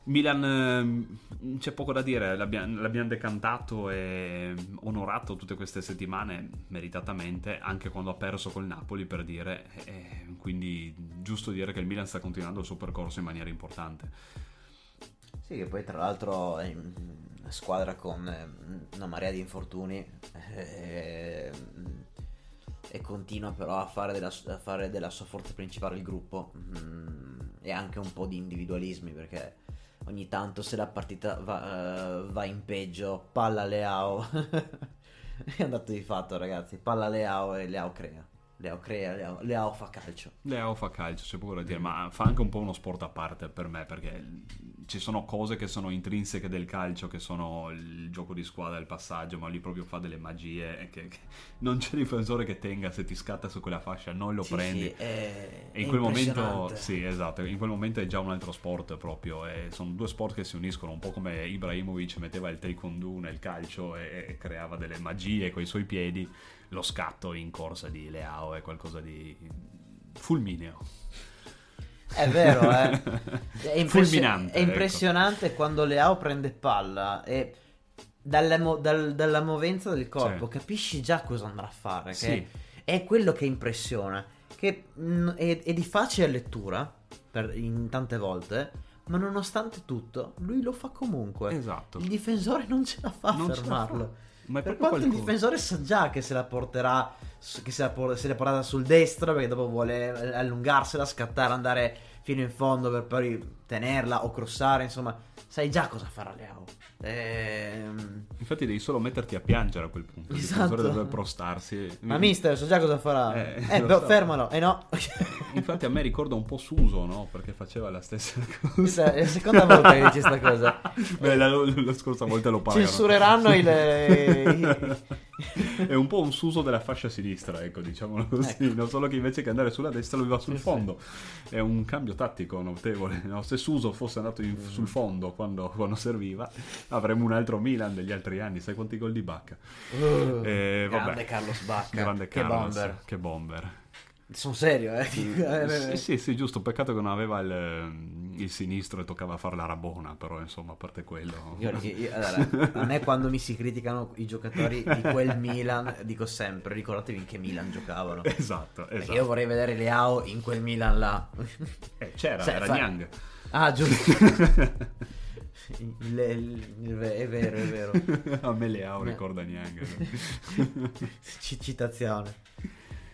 Milan, ehm, c'è poco da dire, l'abbiamo, l'abbiamo decantato e onorato tutte queste settimane meritatamente, anche quando ha perso col Napoli per dire, quindi giusto dire che il Milan sta continuando il suo percorso in maniera importante. Sì, che poi tra l'altro è una squadra con eh, una marea di infortuni eh, e continua però a fare della, a fare della sua forza principale il gruppo mm, e anche un po' di individualismi perché ogni tanto se la partita va, eh, va in peggio, palla Leao, è andato di fatto ragazzi, palla Leao e Leao crea. Leao crea, Leao, Leao fa calcio. Leao fa calcio, c'è poco da dire, ma fa anche un po' uno sport a parte per me, perché ci sono cose che sono intrinseche del calcio, che sono il gioco di squadra, il passaggio, ma lui proprio fa delle magie che, che non c'è difensore che tenga, se ti scatta su quella fascia non lo Sì, prendi. sì, è- E in quel momento, sì, esatto, in quel momento è già un altro sport proprio, e sono due sport che si uniscono, un po' come Ibrahimovic metteva il taekwondo nel calcio e, e creava delle magie con i suoi piedi, lo scatto in corsa di Leao è qualcosa di fulmineo. È vero, eh. È, impressio- Fulminante, ecco. è impressionante quando Leao prende palla e dalla, mo- dal- dalla movenza del corpo Sì. capisci già cosa andrà a fare. Sì. È quello che impressiona. Che mm, è, è di facile lettura per- in tante volte, ma nonostante tutto, lui lo fa comunque. Esatto. Il difensore non ce la fa a fermarlo. Ma per quanto il qualcosa. difensore sa già che se la porterà, che se la, por- se l'è portata sul destro perché dopo vuole allungarsela, scattare, andare fino in fondo per poi tenerla o crossare, insomma, sai già cosa farà Leao. Ehm... Infatti devi solo metterti a piangere a quel punto. Il Esatto. difensore deve prostarsi. Ma mister, so già cosa farà. Eh, Eh, però so. fermalo. Eh no. Infatti a me ricorda un po' Suso, no? Perché faceva la stessa cosa. Questa è la seconda volta che dici sta cosa. Beh, la, la scorsa volta lo pagano. Censureranno il... i- È un po' un Suso della fascia sinistra, ecco, diciamolo così. Ecco. Non solo che invece che andare sulla destra lui va sul fondo. È un cambio tattico notevole. no? Se Suso fosse andato in- Mm. sul fondo quando, quando serviva, avremmo un altro Milan degli altri anni. Sai quanti gol di Bacca? Uh, Eh, vabbè. grande Carlos Bacca. Grande che Carlos, bomber. Che bomber. Sono serio, eh. Sì, sì, sì, giusto. Peccato che non aveva il, il sinistro e toccava fare la rabona, però insomma, a parte quello. Io- io- allora, a me quando mi si criticano i giocatori di quel Milan, dico sempre, ricordatevi in che Milan giocavano. Esatto, Perché esatto. io vorrei vedere Leao in quel Milan là. Eh, c'era, Sai, era fa- Niang. Ah, giusto. Il- il- il- è vero, è vero. A me Leao ricorda Niang. C- citazione.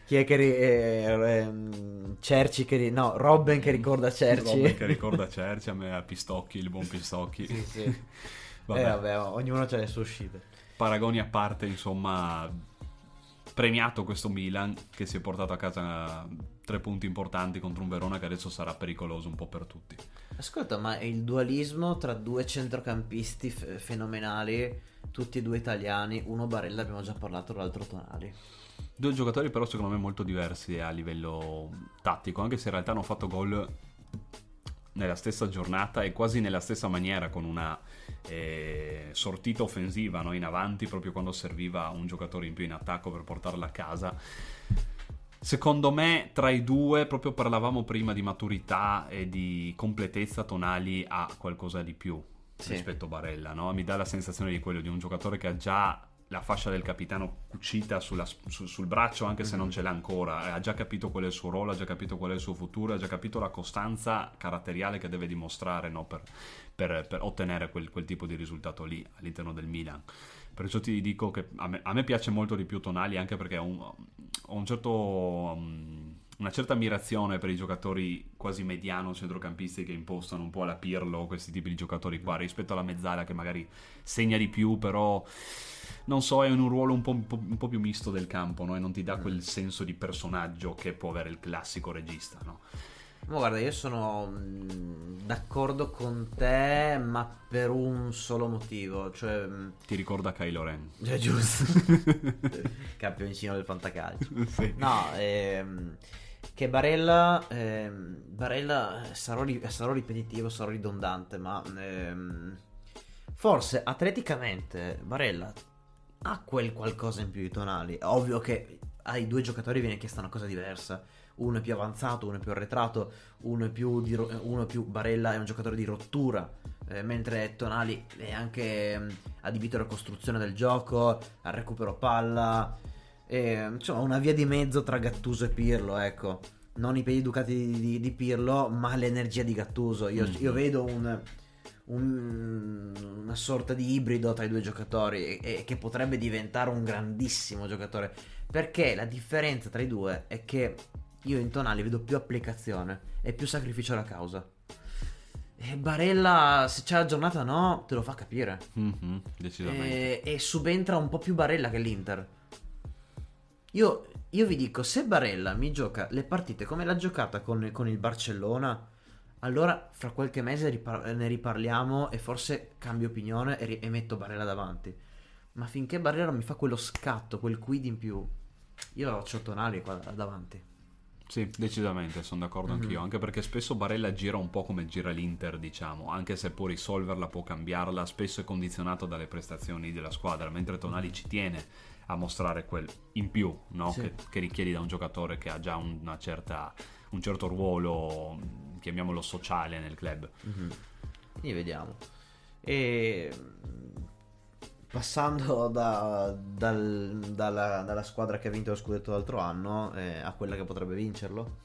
Chi è che ri- eh, ehm, Cerci che ri- no, Robben che ricorda Cerci. Robben che ricorda Cerci, a me a Pistocchi, il buon Pistocchi. Sì, sì. Vabbè, Eh, vabbè, ognuno ha le sue uscite. paragoni a parte, insomma, premiato questo Milan che si è portato a casa tre punti importanti contro un Verona che adesso sarà pericoloso un po' per tutti. Ascolta, ma il dualismo tra due centrocampisti f- fenomenali, tutti e due italiani, uno Barella, abbiamo già parlato, l'altro Tonali. Due giocatori però secondo me molto diversi a livello tattico, anche se in realtà hanno fatto gol nella stessa giornata e quasi nella stessa maniera con una eh, sortita offensiva no? in avanti proprio quando serviva un giocatore in più in attacco per portarla a casa. Secondo me tra i due, proprio parlavamo prima di maturità e di completezza, Tonali ha qualcosa di più Sì. rispetto a Barella, no? Mi dà la sensazione di quello di un giocatore che ha già la fascia del capitano cucita sulla- su- sul braccio, anche se non ce l'ha ancora, ha già capito qual è il suo ruolo, ha già capito qual è il suo futuro, ha già capito la costanza caratteriale che deve dimostrare no? per, per- per ottenere quel, quel tipo di risultato lì all'interno del Milan. Perciò ti dico che a me, a me piace molto di più Tonali anche perché ho, un, ho un certo, um, una certa ammirazione per i giocatori quasi mediano centrocampisti che impostano un po' alla Pirlo, questi tipi di giocatori qua, rispetto alla mezzala che magari segna di più, però non so, è in un ruolo un po', un po'- un po' più misto del campo no? e non ti dà quel senso di personaggio che può avere il classico regista. No? Ma guarda, io sono mm, d'accordo con te, ma per un solo motivo, cioè... mm, Ti ricorda Kylo Ren? È giusto. Campioncino del fantacalcio. Sì. No, ehm, che Barella, ehm, Barella eh, sarò, ri- sarò ripetitivo, sarò ridondante, ma ehm, forse atleticamente Barella ha quel qualcosa in più di tonali. Ovvio che ai due giocatori viene chiesta una cosa diversa. Uno è più avanzato, uno è più arretrato, uno è più, di ro- uno è più Barella è un giocatore di rottura, eh, mentre Tonali è anche mm, adibito alla costruzione del gioco, al recupero palla, e, insomma una via di mezzo tra Gattuso e Pirlo, ecco. Non i piedi educati di, di- di Pirlo, ma l'energia di Gattuso. Io, Mhm. io vedo un, un- una sorta di ibrido tra i due giocatori e, e che potrebbe diventare un grandissimo giocatore. Perché la differenza tra i due è che io in Tonali vedo più applicazione e più sacrificio alla causa. E Barella, se c'è la giornata no, te lo fa capire. Mhm, decisamente. E, e subentra un po' più Barella che l'Inter. Io, io vi dico, se Barella mi gioca le partite come l'ha giocata con, con il Barcellona, allora fra qualche mese ripar- ne riparliamo e forse cambio opinione e, ri- e metto Barella davanti. Ma finché Barella mi fa quello scatto, quel quid in più, io ho Tonali qua davanti. Sì, decisamente, sono d'accordo anch'io, anche perché spesso Barella gira un po' come gira l'Inter, diciamo, anche se può risolverla, può cambiarla, spesso è condizionato dalle prestazioni della squadra, mentre Tonali ci tiene a mostrare quel in più no? Sì. che, che richiedi da un giocatore che ha già una certa, un certo ruolo, chiamiamolo sociale nel club. Quindi vediamo. E passando da- dal- dalla, dalla squadra che ha vinto lo scudetto l'altro anno eh, a quella che potrebbe vincerlo.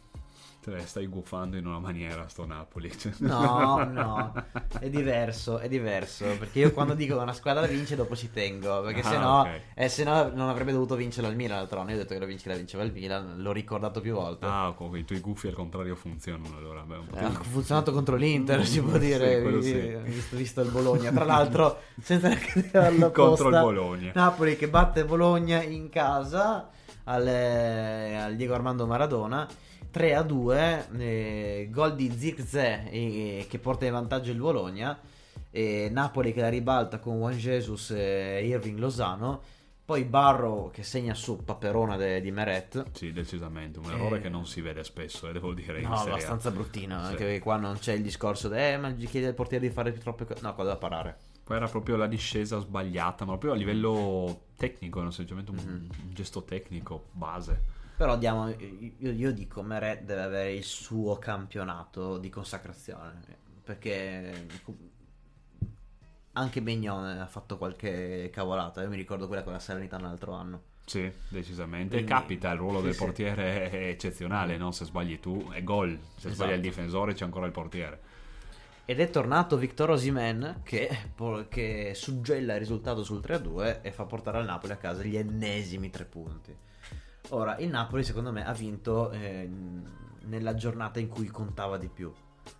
Te stai guffando in una maniera sto Napoli. No, no, è diverso, è diverso. Perché io quando dico una squadra vince, dopo ci tengo. Perché Ah, sennò, ok. eh, sennò non avrebbe dovuto vincerla il Milan l'altro anno. Io ho detto che la vinceva, vinceva il Milan, l'ho ricordato più volte. Ah, con i tuoi gufi al contrario funzionano allora. Beh, Eh, ha funzionato contro l'Inter, si può Sì, dire, quello vi- sì. visto, visto il Bologna. Tra l'altro, senza neanche dirlo Contro il Bologna. Napoli che batte Bologna in casa al, al Diego Armando Maradona. 3 a 2, eh, gol di Zirkzee eh, che porta in vantaggio il Bologna. E Napoli che la ribalta con Juan Jesus e Irving Lozano. Poi Barro che segna su Paperona de- di Meret. Sì, decisamente, un errore Eh. che non si vede spesso, eh, devo dire. No, abbastanza bruttino. Sì. Anche perché qua non c'è il discorso di, eh, ma gli chiede al portiere di fare troppe cose. No, qua deve parare. Poi era proprio la discesa sbagliata, ma proprio a livello tecnico, era semplicemente un, Mhm. un gesto tecnico base. Però diamo, io, io dico, Meret deve avere il suo campionato di consacrazione. Perché anche Begnon ha fatto qualche cavolata. Io mi ricordo quella con la Salernitana l'altro anno. Sì, decisamente. Quindi- Capita, il ruolo sì, del sì. portiere è eccezionale, no? Se sbagli tu è gol, se sbaglia il Esatto. difensore c'è ancora il portiere. Ed è tornato Victor Osimen che, che suggella il risultato sul 3-2 e fa portare al Napoli a casa gli ennesimi tre punti. Ora, il Napoli secondo me ha vinto eh, nella giornata in cui contava di più.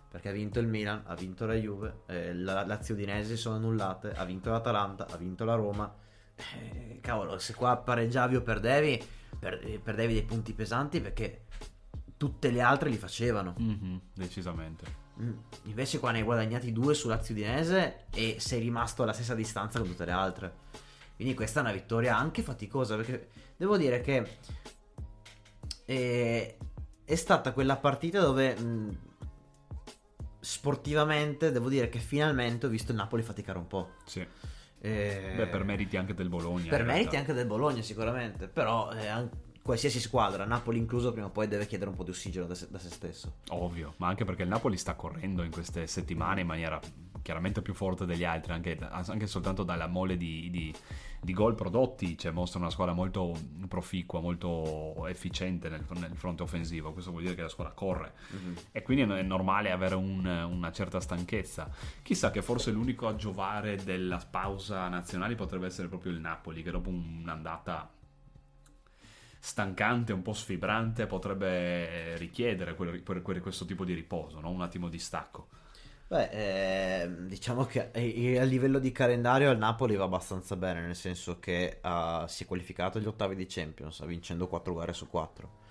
Perché ha vinto il Milan, ha vinto la Juve, eh, la Lazio Udinese si sono annullate, ha vinto l'Atalanta, ha vinto la Roma. Eh, cavolo, se qua pareggiavi o perdevi, per- eh, perdevi dei punti pesanti perché tutte le altre li facevano. Mhm, decisamente. Mm, Invece qua ne hai guadagnati due su Lazio Udinese e sei rimasto alla stessa distanza con tutte le altre. Quindi questa è una vittoria anche faticosa perché devo dire che eh, è stata quella partita dove mh, sportivamente devo dire che finalmente ho visto il Napoli faticare un po'. Sì. Eh, Beh, per meriti anche del Bologna. per meriti anche del Bologna sicuramente, però eh, an- qualsiasi squadra, Napoli incluso, prima o poi deve chiedere un po' di ossigeno da se, da se stesso. Ovvio, ma anche perché il Napoli sta correndo in queste settimane in maniera chiaramente più forte degli altri, anche, anche soltanto dalla mole di, di- di gol prodotti, cioè mostra una squadra molto proficua, molto efficiente nel, nel fronte offensivo, questo vuol dire che la squadra corre e quindi è normale avere un- una certa stanchezza. Chissà che forse l'unico a giovare della pausa nazionale potrebbe essere proprio il Napoli, che dopo un'andata stancante, un po' sfibrante, potrebbe richiedere quel- quel- questo tipo di riposo, no? un attimo di stacco. Beh, ehm, diciamo che eh, a livello di calendario il Napoli va abbastanza bene, nel senso che ha- si è qualificato agli ottavi di Champions, vincendo 4 gare su 4.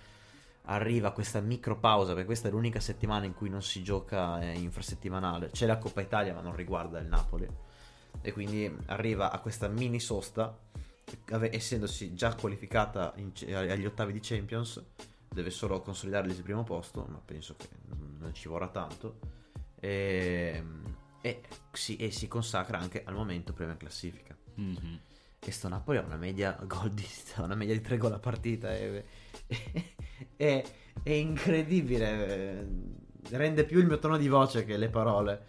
Arriva questa micro pausa, perché questa è l'unica settimana in cui non si gioca eh, infrasettimanale. C'è la Coppa Italia, ma non riguarda il Napoli. E quindi arriva a questa mini sosta, essendosi già qualificata in- agli ottavi di Champions, deve solo consolidare il primo posto, ma penso che non ci vorrà tanto. E, e si, e si consacra anche al momento prima in classifica. Mhm. E sto Napoli ha una media gol di, una media di 3 gol a partita. È, è- è incredibile. eh, Rende più il mio tono di voce che le parole.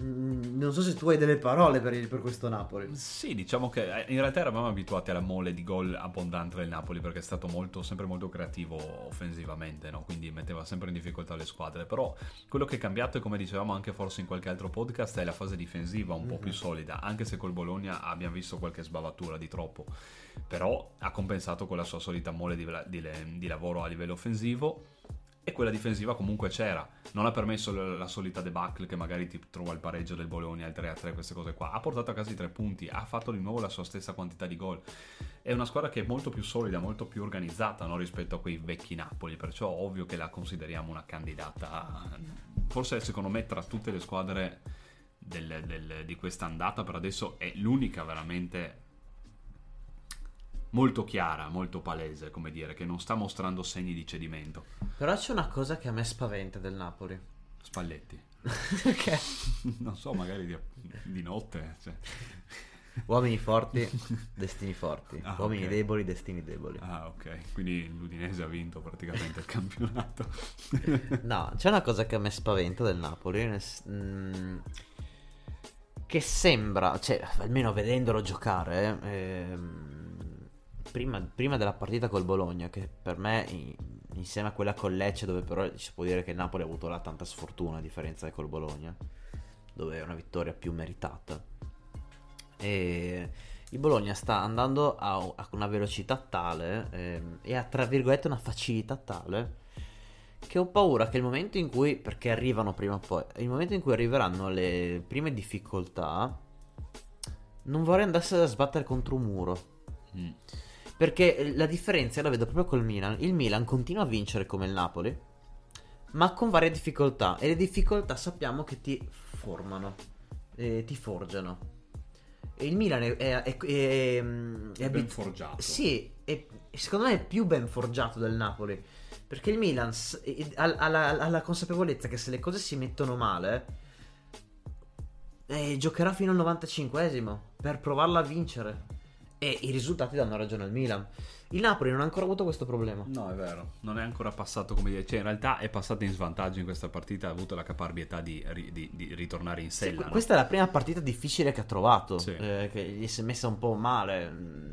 Mm, Non so se tu hai delle parole per, il- per questo Napoli. Sì, diciamo che eh, in realtà eravamo abituati alla mole di gol abbondante del Napoli perché è stato molto, sempre molto creativo offensivamente, no? quindi metteva sempre in difficoltà le squadre. Però quello che è cambiato, e come dicevamo anche forse in qualche altro podcast, è la fase difensiva un po' più solida, anche se col Bologna abbiamo visto qualche sbavatura di troppo. Però ha compensato con la sua solita mole di, di- di lavoro a livello offensivo e quella difensiva comunque c'era. Non ha permesso la solita debacle che magari ti trova il pareggio del Bologna, il 3-3, queste cose qua. Ha portato a casa i tre punti, ha fatto di nuovo la sua stessa quantità di gol. È una squadra che è molto più solida, molto più organizzata no? rispetto a quei vecchi Napoli, perciò ovvio che la consideriamo una candidata. Forse secondo me tra tutte le squadre del- del- di questa andata per adesso è l'unica veramente molto chiara, molto palese, come dire, che non sta mostrando segni di cedimento. Però c'è una cosa che a me spaventa del Napoli. Spalletti. Perché? non so, magari di, di notte. cioè. Uomini forti, destini forti. Ah, Uomini ok. deboli, destini deboli. Ah, ok. Quindi l'Udinese ha vinto praticamente il campionato. No, c'è una cosa che a me spaventa del Napoli. nel mm, che sembra, cioè, almeno vedendolo giocare, ehm, prima, prima della partita col Bologna, che per me, i- insieme a quella con Lecce, dove però si può dire che il Napoli ha avuto la tanta sfortuna a differenza che col Bologna, dove è una vittoria più meritata. E il Bologna sta andando a, a una velocità tale ehm, e a tra virgolette una facilità tale che ho paura che il momento in cui, perché arrivano prima o poi, il momento in cui arriveranno le prime difficoltà, non vorrei andasse a sbattere contro un muro. Mm. Perché la differenza la vedo proprio col Milan. Il Milan continua a vincere come il Napoli, ma con varie difficoltà. E le difficoltà sappiamo che ti formano, eh, ti forgiano. E il Milan è, è, è, è- ben forgiato. Sì, secondo me è più ben forgiato del Napoli. Perché il Milan ha, ha la, ha la consapevolezza che se le cose si mettono male, eh, giocherà fino al 95esimo per provarla a vincere. E i risultati danno ragione al Milan. Il Napoli non ha ancora avuto questo problema. No, è vero, non è ancora passato come dire, cioè in realtà è passato in svantaggio in questa partita, ha avuto la caparbietà di, di- di ritornare in Sì, sella. que- no? questa è la prima partita difficile che ha trovato. Sì. eh, che gli si è messa un po' male.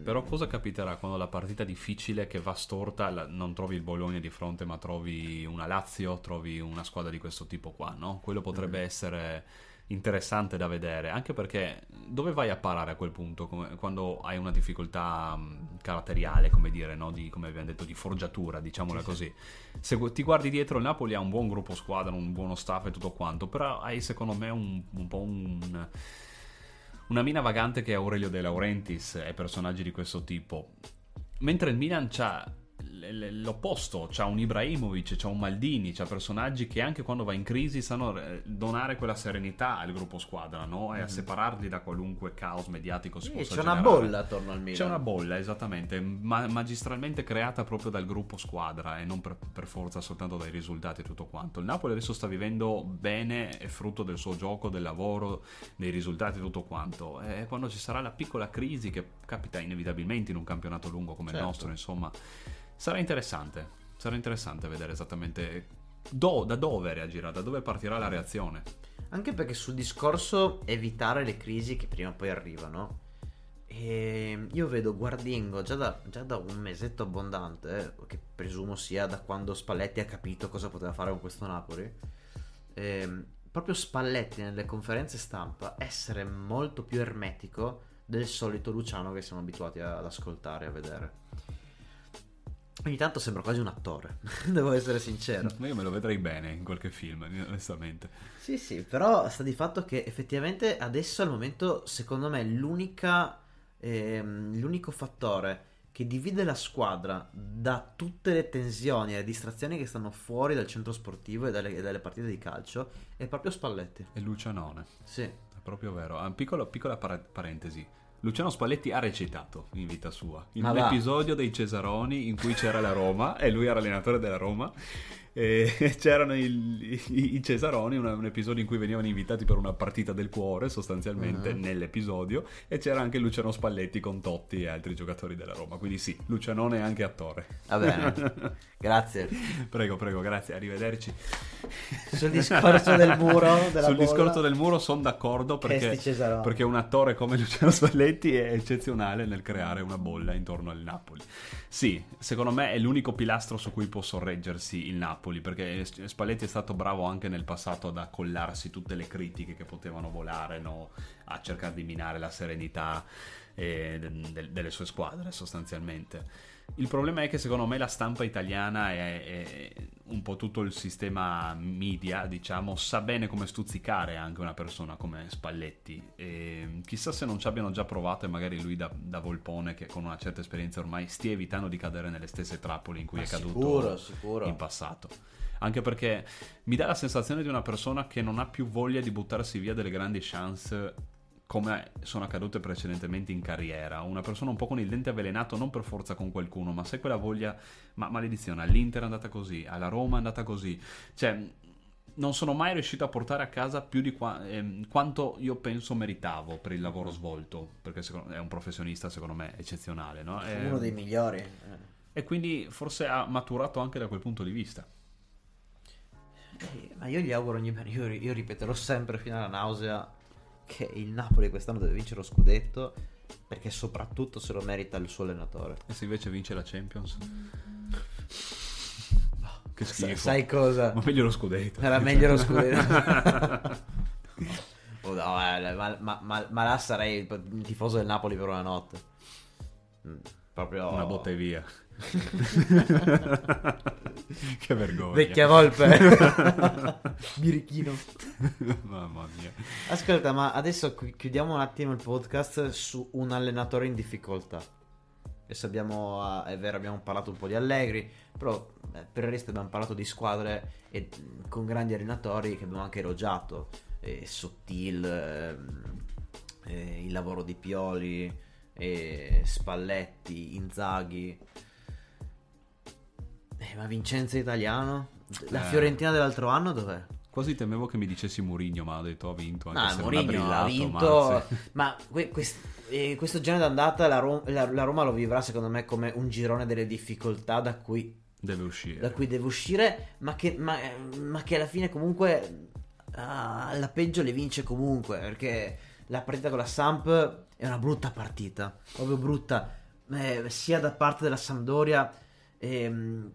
Però cosa capiterà quando la partita difficile che va storta la- non trovi il Bologna di fronte ma trovi una Lazio, trovi una squadra di questo tipo qua, no? Quello potrebbe essere interessante da vedere, anche perché dove vai a parare a quel punto come- quando hai una difficoltà mh, caratteriale, come dire, no? di, come abbiamo detto, di forgiatura, diciamola così. Se ti guardi dietro il Napoli ha un buon gruppo squadra, un buono staff e tutto quanto, però hai secondo me un, un po' un... Una mina vagante che è Aurelio De Laurentiis e personaggi di questo tipo. Mentre il Milan l- l'opposto, c'ha un Ibrahimovic, c'ha un Maldini, c'ha personaggi che anche quando va in crisi sanno eh, donare quella serenità al gruppo squadra, no? E a separarli da qualunque caos mediatico si Sì, possa c'è una generare. bolla attorno al Milan. C'è una bolla, esattamente, ma- magistralmente creata proprio dal gruppo squadra e non per, per forza soltanto dai risultati e tutto quanto. Il Napoli adesso sta vivendo bene, è frutto del suo gioco, del lavoro, dei risultati e tutto quanto. E quando ci sarà la piccola crisi che capita inevitabilmente in un campionato lungo come Certo. il nostro, insomma, sarà interessante. Sarà interessante vedere esattamente do- da dove reagirà, da dove partirà la reazione. Anche perché sul discorso evitare le crisi che prima o poi arrivano, e io vedo Guardingo già da, già da un mesetto abbondante, che presumo sia da quando Spalletti ha capito cosa poteva fare con questo Napoli. ehm, proprio Spalletti nelle conferenze stampa essere molto più ermetico del solito Luciano che siamo abituati ad ascoltare e a vedere. Ogni tanto sembra quasi un attore, devo essere sincero. Ma io me lo vedrei bene in qualche film, onestamente. Sì, sì, però sta di fatto che effettivamente adesso al momento, secondo me, l'unica, ehm, l'unico fattore che divide la squadra da tutte le tensioni e le distrazioni che stanno fuori dal centro sportivo e dalle, e dalle partite di calcio è proprio Spalletti. E Lucianone. Sì. È proprio vero. Ah, piccola para- parentesi. Luciano Spalletti ha recitato in vita sua. In Ma un va. episodio dei Cesaroni in cui c'era la Roma e lui era allenatore della Roma. E c'erano il- i, i Cesaroni, una- un episodio in cui venivano invitati per una partita del cuore, sostanzialmente, Mhm. nell'episodio. E c'era anche Luciano Spalletti con Totti e altri giocatori della Roma. Quindi sì, Lucianone è anche attore. Va bene. Grazie. prego, prego, grazie, arrivederci. Sul discorso del muro, Sul bolla. discorso del muro sono d'accordo perché, perché un attore come Luciano Spalletti è eccezionale nel creare una bolla intorno al Napoli. Sì, secondo me è l'unico pilastro su cui può sorreggersi il Napoli, perché Spalletti è stato bravo anche nel passato ad accollarsi tutte le critiche che potevano volare, no? a cercare di minare la serenità eh, de- de- delle sue squadre sostanzialmente. Il problema è che secondo me la stampa italiana è, è- un po' tutto il sistema media, diciamo, sa bene come stuzzicare anche una persona come Spalletti. E chissà se non ci abbiano già provato e magari lui da, da Volpone, che con una certa esperienza ormai stia evitando di cadere nelle stesse trappole in cui Ma è caduto sicuro, sicuro. in passato. Anche perché mi dà la sensazione di una persona che non ha più voglia di buttarsi via delle grandi chance come sono accadute precedentemente in carriera. Una persona un po' con il dente avvelenato, non per forza con qualcuno, ma se quella voglia, ma maledizione, all'Inter è andata così, alla Roma è andata così. Cioè, non sono mai riuscito a portare a casa più di qua- ehm, quanto io penso meritavo per il lavoro svolto, perché secondo- è un professionista, secondo me, eccezionale, no? E- Uno dei migliori. eh. e quindi forse ha maturato anche da quel punto di vista. Eh, Ma io gli auguro ogni bene. Io, io ripeterò sempre fino alla nausea che il Napoli quest'anno deve vincere lo scudetto perché soprattutto se lo merita il suo allenatore. E se invece vince la Champions? Che schifo. Sai, sai cosa? Ma meglio lo scudetto. Era meglio lo scudetto. Oh, no, eh, ma, ma- ma- ma là sarei il tifoso del Napoli per una notte. Mm, Proprio Una botta e via. che vergogna. Vecchia volpe. Birichino. Mamma mia. Ascolta, ma adesso chi- chiudiamo un attimo il podcast su un allenatore in difficoltà. Adesso abbiamo, ah, è vero, abbiamo parlato un po' di Allegri, però eh, per il resto abbiamo parlato di squadre e, mh, con grandi allenatori che abbiamo anche elogiato. Eh, Sottil, ehm, eh, il lavoro di Pioli, eh, Spalletti, Inzaghi. Eh, ma Vincenzo Italiano? La Eh. Fiorentina dell'altro anno dov'è? Quasi temevo che mi dicessi Mourinho, ma ha detto ha vinto. Anche No, se non ha Mourinho ha brillato, vinto, ma sì. ma que- quest- eh, questo genere d'andata la, Ro- la- la Roma lo vivrà secondo me come un girone delle difficoltà da cui, deve uscire. da cui deve uscire, ma che, ma- ma che alla fine comunque ah, alla peggio le vince comunque, perché la partita con la Samp è una brutta partita, proprio brutta, eh, sia da parte della Sampdoria ehm,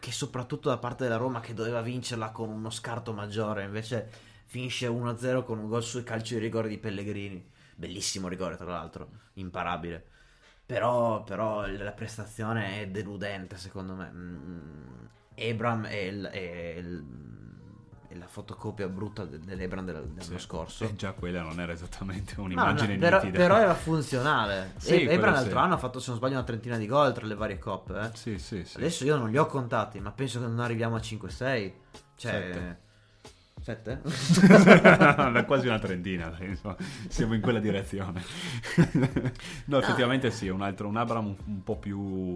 che soprattutto da parte della Roma che doveva vincerla con uno scarto maggiore, invece finisce 1-0 con un gol sui calci di rigore di Pellegrini. Bellissimo rigore, tra l'altro, imparabile. Però, però la prestazione è deludente, secondo me. Mm, Ebram è, il- è il- la fotocopia brutta de- dell'Ebram del- dell'anno scorso. E già quella non era esattamente No, un'immagine no, però, nitida. però era funzionale. Sì, E- quello Ebram sì. l'altro anno ha fatto, se non sbaglio, una trentina di gol tra le varie coppe. eh. Sì, sì, sì. Adesso io non li ho contati, ma penso che non arriviamo a 5-6. Cioè... Sette. 7? È quasi una trentina, insomma, siamo in quella direzione. no, effettivamente sì, un altro, un Abram un, un po' più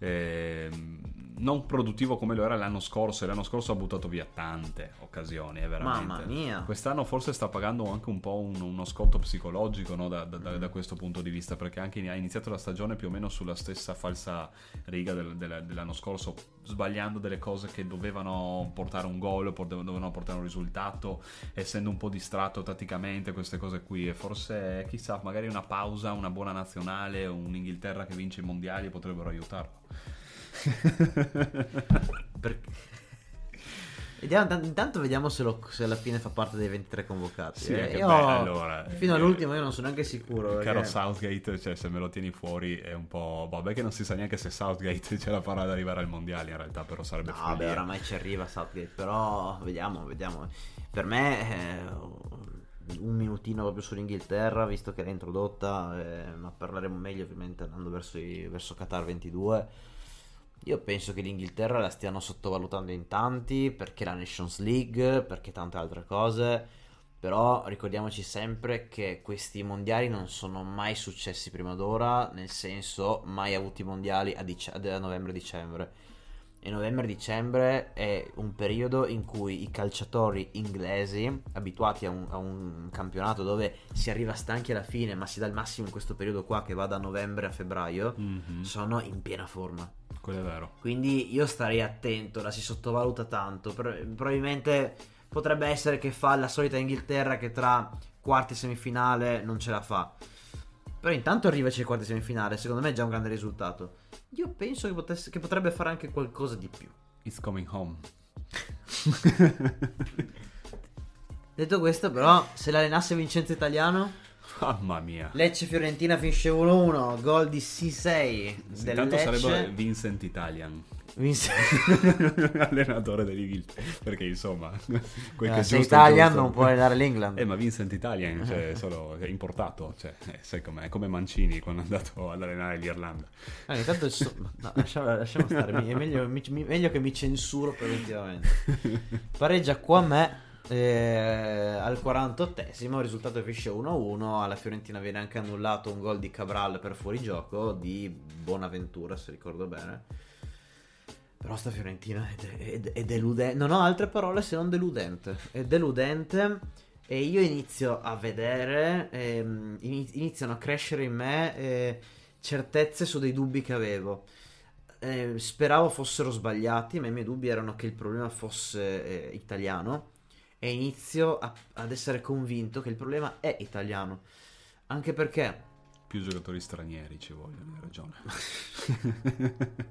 ehm, non produttivo come lo era l'anno scorso. E L'anno scorso ha buttato via tante occasioni, eh, veramente. Mamma mia. Quest'anno forse sta pagando anche un po' un- uno scotto psicologico no, da, da- da- da questo punto di vista, perché anche ha iniziato la stagione più o meno sulla stessa falsa riga del- del- dell'anno scorso, sbagliando delle cose che dovevano portare un gol, dovevano portare un risultato, essendo un po' distratto tatticamente, queste cose qui. E forse, chissà, magari una pausa, una buona nazionale, un'Inghilterra che vince i mondiali potrebbero aiutarlo. Perché- Vediamo, intanto vediamo se, lo- se alla fine fa parte dei 23 convocati. Sì, Eh, io- beh, allora, fino eh, all'ultimo io non sono neanche sicuro. Caro perché- Southgate, cioè, se me lo tieni fuori è un po'. Vabbè, che non si sa neanche se Southgate ce la farà ad arrivare al mondiale. In realtà, però sarebbe No, follia. vabbè, oramai ci arriva Southgate, però vediamo, vediamo. Per me eh, un minutino proprio sull'Inghilterra, visto che era introdotta, eh, ma parleremo meglio ovviamente andando verso, i- verso Qatar 22. Io penso che l'Inghilterra la stiano sottovalutando in tanti, perché la Nations League, perché tante altre cose. Però ricordiamoci sempre che questi mondiali non sono mai successi prima d'ora, nel senso mai avuti mondiali a, dic- a novembre-dicembre. E novembre-dicembre è un periodo in cui i calciatori inglesi, abituati a un, a un campionato dove si arriva stanchi alla fine, ma si dà il massimo in questo periodo qua che va da novembre a febbraio, Mhm, sono in piena forma. Quello è vero. Quindi io starei attento, la si sottovaluta tanto. Pro- probabilmente potrebbe essere che fa la solita Inghilterra che tra quarti e semifinale non ce la fa. Però intanto arrivaci ai quarti e semifinale, secondo me è già un grande risultato. Io penso che, potesse- che potrebbe fare anche qualcosa di più. It's coming home. Detto questo, però, se l'allenasse Vincenzo Italiano, Mamma mia. Lecce Fiorentina finisce 1-1, gol di C6 del Intanto Lecce. sarebbe Vincent Italian. Vince... allenatore dell'Inghilterra. Perché insomma, quel che Eh, è se giusto è Italia giusto. non può allenare l'England. Eh, ma Vincent Italian, cioè, solo è importato, cioè, eh, sai com'è, come Mancini quando è andato ad allenare l'Irlanda. Ah, ogni tanto il so- no, lasciamo, lasciamo stare, è meglio, mi- meglio che mi censuro preventivamente. Pareggia qua a me eh, al 48esimo, il risultato finisce 1-1, alla Fiorentina viene anche annullato un gol di Cabral per fuorigioco di Bonaventura, se ricordo bene. Però sta Fiorentina è, è- è deludente, non ho altre parole se non deludente, è deludente e io inizio a vedere, ehm, ini- iniziano a crescere in me eh, certezze su dei dubbi che avevo. Eh, speravo fossero sbagliati, ma i miei dubbi erano che il problema fosse eh, italiano e inizio a- ad essere convinto che il problema è italiano. Anche perché Più giocatori stranieri ci vogliono, hai ragione.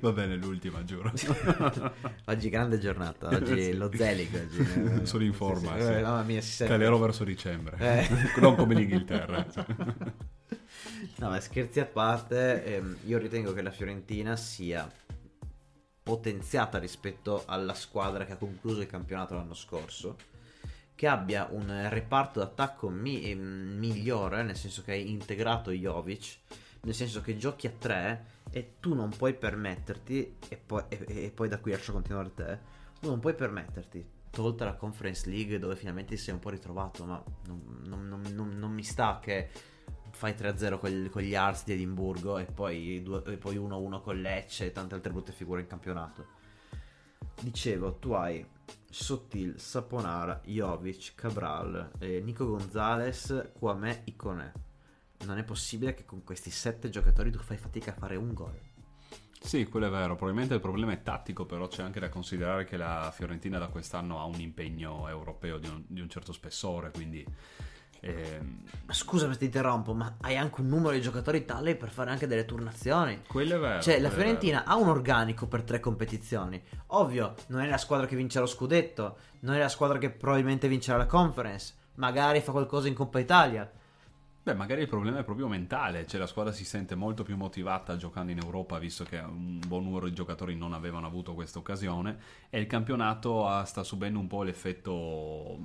Va bene, l'ultima, giuro. oggi grande giornata, oggi lo Zelig oggi. Sono in forma, Sì, sì. Eh, mamma mia, si. Calerò verso dicembre, Eh. non come l'Inghilterra. cioè. No, ma scherzi a parte, ehm, io ritengo che la Fiorentina sia potenziata rispetto alla squadra che ha concluso il campionato l'anno scorso, che abbia un reparto d'attacco mi- ehm, migliore, nel senso che hai integrato Jovic, nel senso che giochi a tre e tu non puoi permetterti, e poi, e- e poi da qui lascio continuare te, tu non puoi permetterti, tolta la Conference League dove finalmente ti sei un po' ritrovato, ma non- non- non- non mi sta che fai 3-0 con, con gli Ars di Edimburgo e poi, due- e poi 1-1 con Lecce e tante altre brutte figure in campionato. Dicevo, tu hai Sottil, Saponara, Jovic, Cabral, eh, Nico Gonzalez, Kwame, Iconè. Non è possibile che con questi sette giocatori tu fai fatica a fare un gol. Sì, quello è vero. Probabilmente il problema è tattico, però c'è anche da considerare che la Fiorentina da quest'anno ha un impegno europeo di un, di un certo spessore, quindi... ehm, Ma Scusa se ti interrompo, ma hai anche un numero di giocatori tale per fare anche delle turnazioni. quello è vero. Cioè, la Fiorentina ha un organico per tre competizioni. Ovvio, non è la squadra che vince lo scudetto, non è la squadra che probabilmente vincerà la conference. Magari fa qualcosa in Coppa Italia. Beh, magari il problema è proprio mentale, cioè la squadra si sente molto più motivata giocando in Europa, visto che un buon numero di giocatori non avevano avuto questa occasione, e il campionato ah, sta subendo un po' l'effetto,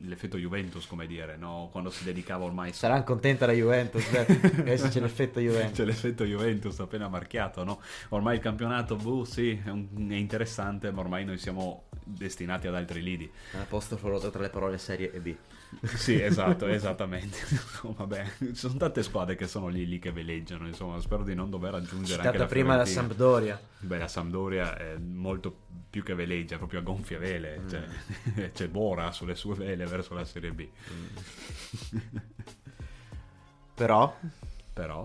l'effetto Juventus, come dire, no? quando si dedicava ormai... Sarà contenta la Juventus, adesso c'è l'effetto Juventus. C'è l'effetto Juventus appena marchiato, no? Ormai il campionato, boh, sì, è, un- è interessante, ma ormai noi siamo destinati ad altri lidi. Apostrofo rotto tra le parole serie e B. Sì, esatto, esattamente. Beh, ci sono tante squadre che sono lì lì che veleggiano, insomma, spero di non dover aggiungere anche Citata la prima la Fiorentina. Sampdoria. Beh, la Sampdoria è molto più che veleggia, proprio a gonfie vele, Mm. cioè, c'è Bora sulle sue vele verso la Serie B. Però, Però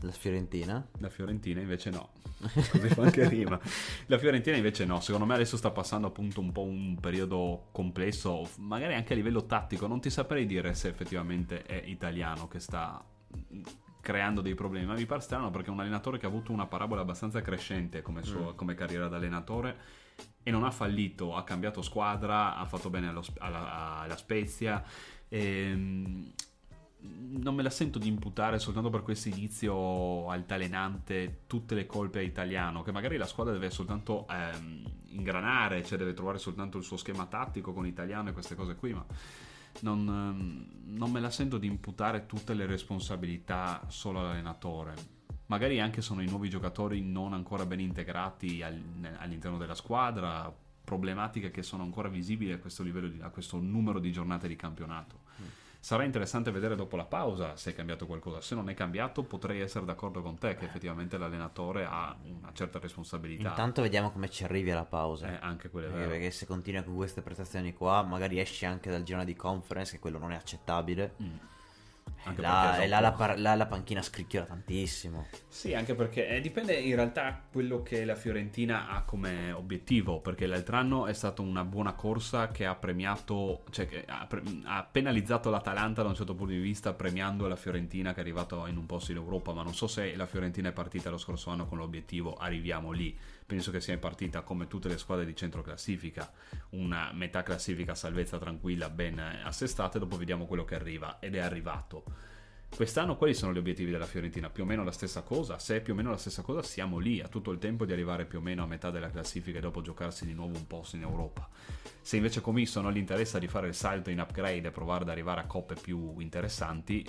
la Fiorentina. la Fiorentina invece no. Così fa anche rima. La Fiorentina invece no, secondo me adesso sta passando appunto un po' un periodo complesso, magari anche a livello tattico, non ti saprei dire se effettivamente è italiano che sta mm, creando dei problemi, ma mi pare strano perché è un allenatore che ha avuto una parabola abbastanza crescente come, suo- come carriera da allenatore e non ha fallito, ha cambiato squadra, ha fatto bene allo alla, alla Spezia. ehm, non me la sento di imputare soltanto per questo inizio altalenante tutte le colpe a italiano, che magari la squadra deve soltanto ehm, ingranare, cioè deve trovare soltanto il suo schema tattico con italiano e queste cose qui, ma non, ehm, non me la sento di imputare tutte le responsabilità solo all'allenatore. Magari anche sono i nuovi giocatori non ancora ben integrati al- all'interno della squadra, problematiche che sono ancora visibili a questo di- a questo numero di giornate di campionato. Sarà interessante vedere dopo la pausa se è cambiato qualcosa. Se non è cambiato, potrei essere d'accordo con te che effettivamente l'allenatore ha una certa responsabilità. Intanto vediamo come ci arrivi alla pausa. Eh, anche Perché, vero. perché se continua con queste prestazioni qua, magari esci anche dal girone di conference, che quello non è accettabile. Mm. Anche e là, perché e là la, par- là la panchina scricchiola tantissimo. Sì, anche perché eh, dipende in realtà quello che la Fiorentina ha come obiettivo, perché l'altro anno è stata una buona corsa che ha premiato, cioè che ha, pre- ha penalizzato l'Atalanta da un certo punto di vista premiando la Fiorentina che è arrivata in un posto in Europa, ma non so se la Fiorentina è partita lo scorso anno con l'obiettivo arriviamo lì. Penso che sia partita come tutte le squadre di centro classifica, una metà classifica salvezza tranquilla, ben assestata dopo vediamo quello che arriva ed è arrivato. Quest'anno quali sono gli obiettivi della Fiorentina? Più o meno la stessa cosa? Se è più o meno la stessa cosa siamo lì, a tutto il tempo di arrivare più o meno a metà della classifica e dopo giocarsi di nuovo un posto in Europa. Se invece Comisso non gli interessa di fare il salto in upgrade e provare ad arrivare a coppe più interessanti,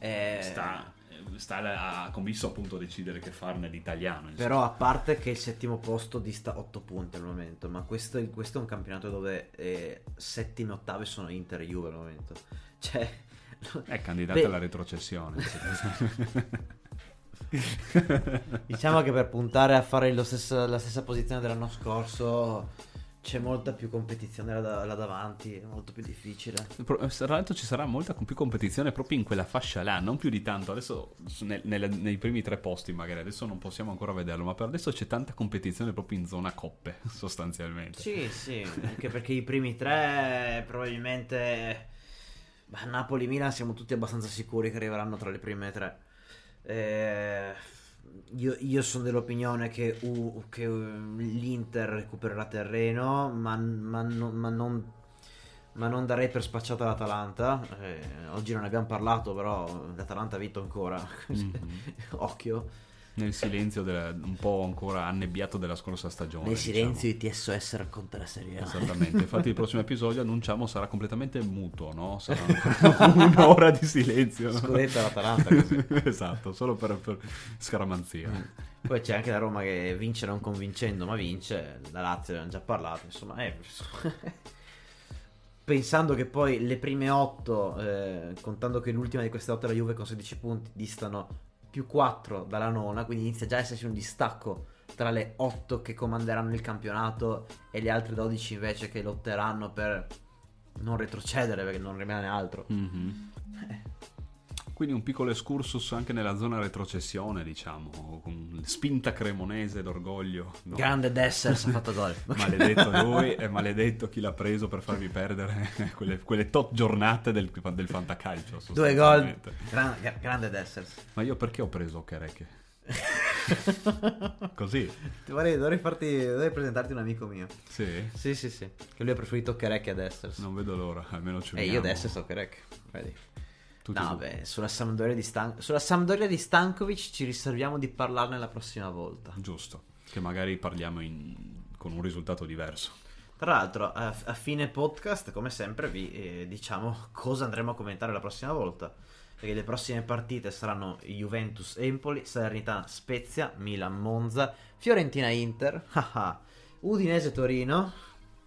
Eh, sta, sta a Comisso appunto decidere che farne l'italiano. insomma. Però a parte che il settimo posto dista 8 punti al momento, ma questo, è- questo è un campionato dove eh, settime e ottave sono Inter e Juve al momento. Cioè... È candidato Beh, alla retrocessione. Diciamo che per puntare a fare lo stesso- la stessa posizione dell'anno scorso c'è molta più competizione là, da- là davanti, è molto più difficile. Pro- Tra l'altro ci sarà molta più competizione proprio in quella fascia là, non più di tanto. Adesso nel- nelle- nei primi tre posti magari, adesso non possiamo ancora vederlo, ma per adesso c'è tanta competizione proprio in zona coppe, sostanzialmente. Sì, sì, anche perché i primi tre probabilmente bah, Napoli e Milan siamo tutti abbastanza sicuri che arriveranno tra le prime tre. Eh, io, io sono dell'opinione che, U- che, uh, l'Inter recupererà terreno, ma, ma non- ma non, ma non darei per spacciata l'Atalanta. Eh, oggi non ne abbiamo parlato, però l'Atalanta ha vinto ancora. Occhio. Nel silenzio del- un po' ancora annebbiato della scorsa stagione. Nel diciamo. silenzio di TSOS racconta la serie A. Esattamente, infatti il prossimo episodio annunciamo sarà completamente muto, no? Sarà un'ora di silenzio. no? Scudetto all'Atalanta, così. esatto, solo per, per scaramanzia. Poi c'è anche la Roma che vince non convincendo, ma vince. La Lazio ne abbiamo già parlato. Insomma, eh, pensando che poi le prime 8, contando che l'ultima di queste 8 è la Juve con 16 punti, distano più 4 dalla nona, quindi inizia già a esserci un distacco tra le 8 che comanderanno il campionato e le altre 12 invece che lotteranno per non retrocedere perché non rimane altro. Mhm. Quindi un piccolo excursus anche nella zona retrocessione, diciamo, con spinta cremonese d'orgoglio. no? Grande Dessers ha fatto gol. Maledetto lui e maledetto chi l'ha preso per farvi perdere quelle, quelle tot giornate del, del fantacalcio. Due gol. Gran- gra- grande Dessers. Ma io perché ho preso Okereke? Così? Vorrei, dovrei, farti, dovrei presentarti un amico mio. Sì? Sì, sì, sì. Che lui ha preferito Kerek a Dessers. Non vedo l'ora, almeno ci e vediamo. io Dessers ho Kerek. Vedi. Tutti no, su- beh, sulla Sampdoria di, Stan- sulla Sampdoria di Stankovic ci riserviamo di parlarne la prossima volta. Giusto, che magari parliamo in- con un risultato diverso. Tra l'altro, a, a fine podcast, come sempre, vi eh, diciamo cosa andremo a commentare la prossima volta. Perché le prossime partite saranno Juventus Empoli, Salernitana Spezia, Milan Monza,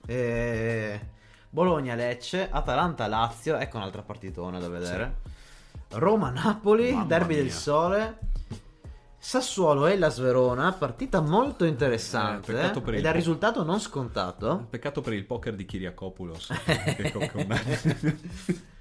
Fiorentina Inter, haha, Udinese Torino, eh, Bologna Lecce, Atalanta Lazio, ecco un'altra partitona da vedere. Roma Napoli, Mamma Derby del mia. Sole. Sassuolo e la Sverona, partita molto Eh, interessante per ed il è risultato non scontato. Peccato per il poker di Kyriakopoulos. che co- con-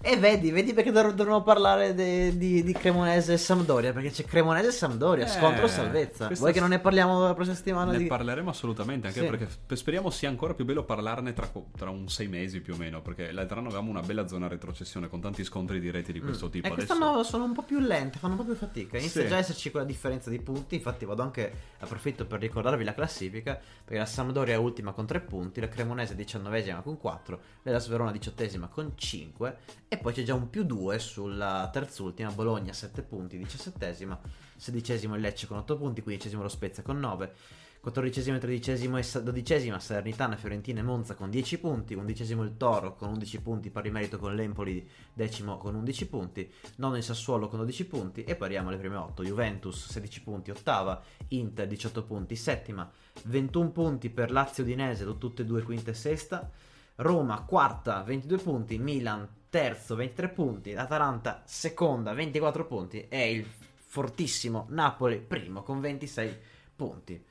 E vedi, vedi perché dov- dovremmo parlare de- di, di Cremonese e Sampdoria, perché c'è Cremonese e Sampdoria, Eh, scontro salvezza. Vuoi che non ne parliamo la prossima settimana? ne di... parleremo assolutamente, anche Sì. perché speriamo sia ancora più bello parlarne tra, co- tra un sei mesi più o meno, perché l'altro anno avevamo una bella zona retrocessione con tanti scontri diretti di questo tipo. E Adesso... quest'anno sono un po' più lente, fanno un po' più fatica. Inizia Sì. già a esserci quella differenza di punti. Infatti, vado anche approfitto per ricordarvi la classifica. Perché la Sampdoria è ultima con 3 punti, la Cremonese diciannovesima con 4, la Sverona diciottesima con 5. E poi c'è già un più 2 sulla terzultima, Bologna 7 punti, diciassettesima, sedicesimo il Lecce con 8 punti, quindicesimo lo Spezia con 9. 14esimo, 13esimo e sa- 12esima Salernitana, Fiorentina e Monza con 10 punti, 11esimo il Toro con 11 punti, pari merito con l'Empoli, decimo con 11 punti, nono il Sassuolo con 12 punti e poi arriviamo alle prime 8, Juventus 16 punti, ottava, Inter 18 punti, settima, 21 punti per Lazio Udinese, tutte e due quinta e sesta, Roma quarta, 22 punti, Milan terzo, 23 punti, Atalanta seconda, 24 punti e il fortissimo Napoli primo con 26 punti.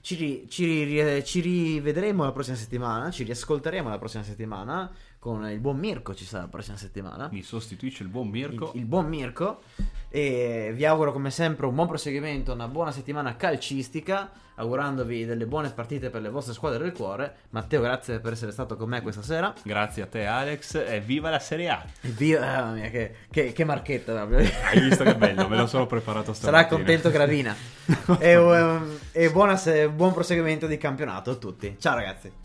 Ci, ci ci rivedremo la prossima settimana, ci riascolteremo la prossima settimana con il buon Mirko ci sarà la prossima settimana. Mi sostituisce il buon Mirko. Il, il buon Mirko. E vi auguro come sempre un buon proseguimento, una buona settimana calcistica, augurandovi delle buone partite per le vostre squadre del cuore. Matteo, grazie per essere stato con me questa sera. Grazie a te Alex e viva la Serie A! Vi- mamma mia, che, che- che marchetta. Hai visto che bello, me lo sono preparato stamattina. Sarà contento Gravina. e, um, e buona buon proseguimento di campionato a tutti. Ciao ragazzi.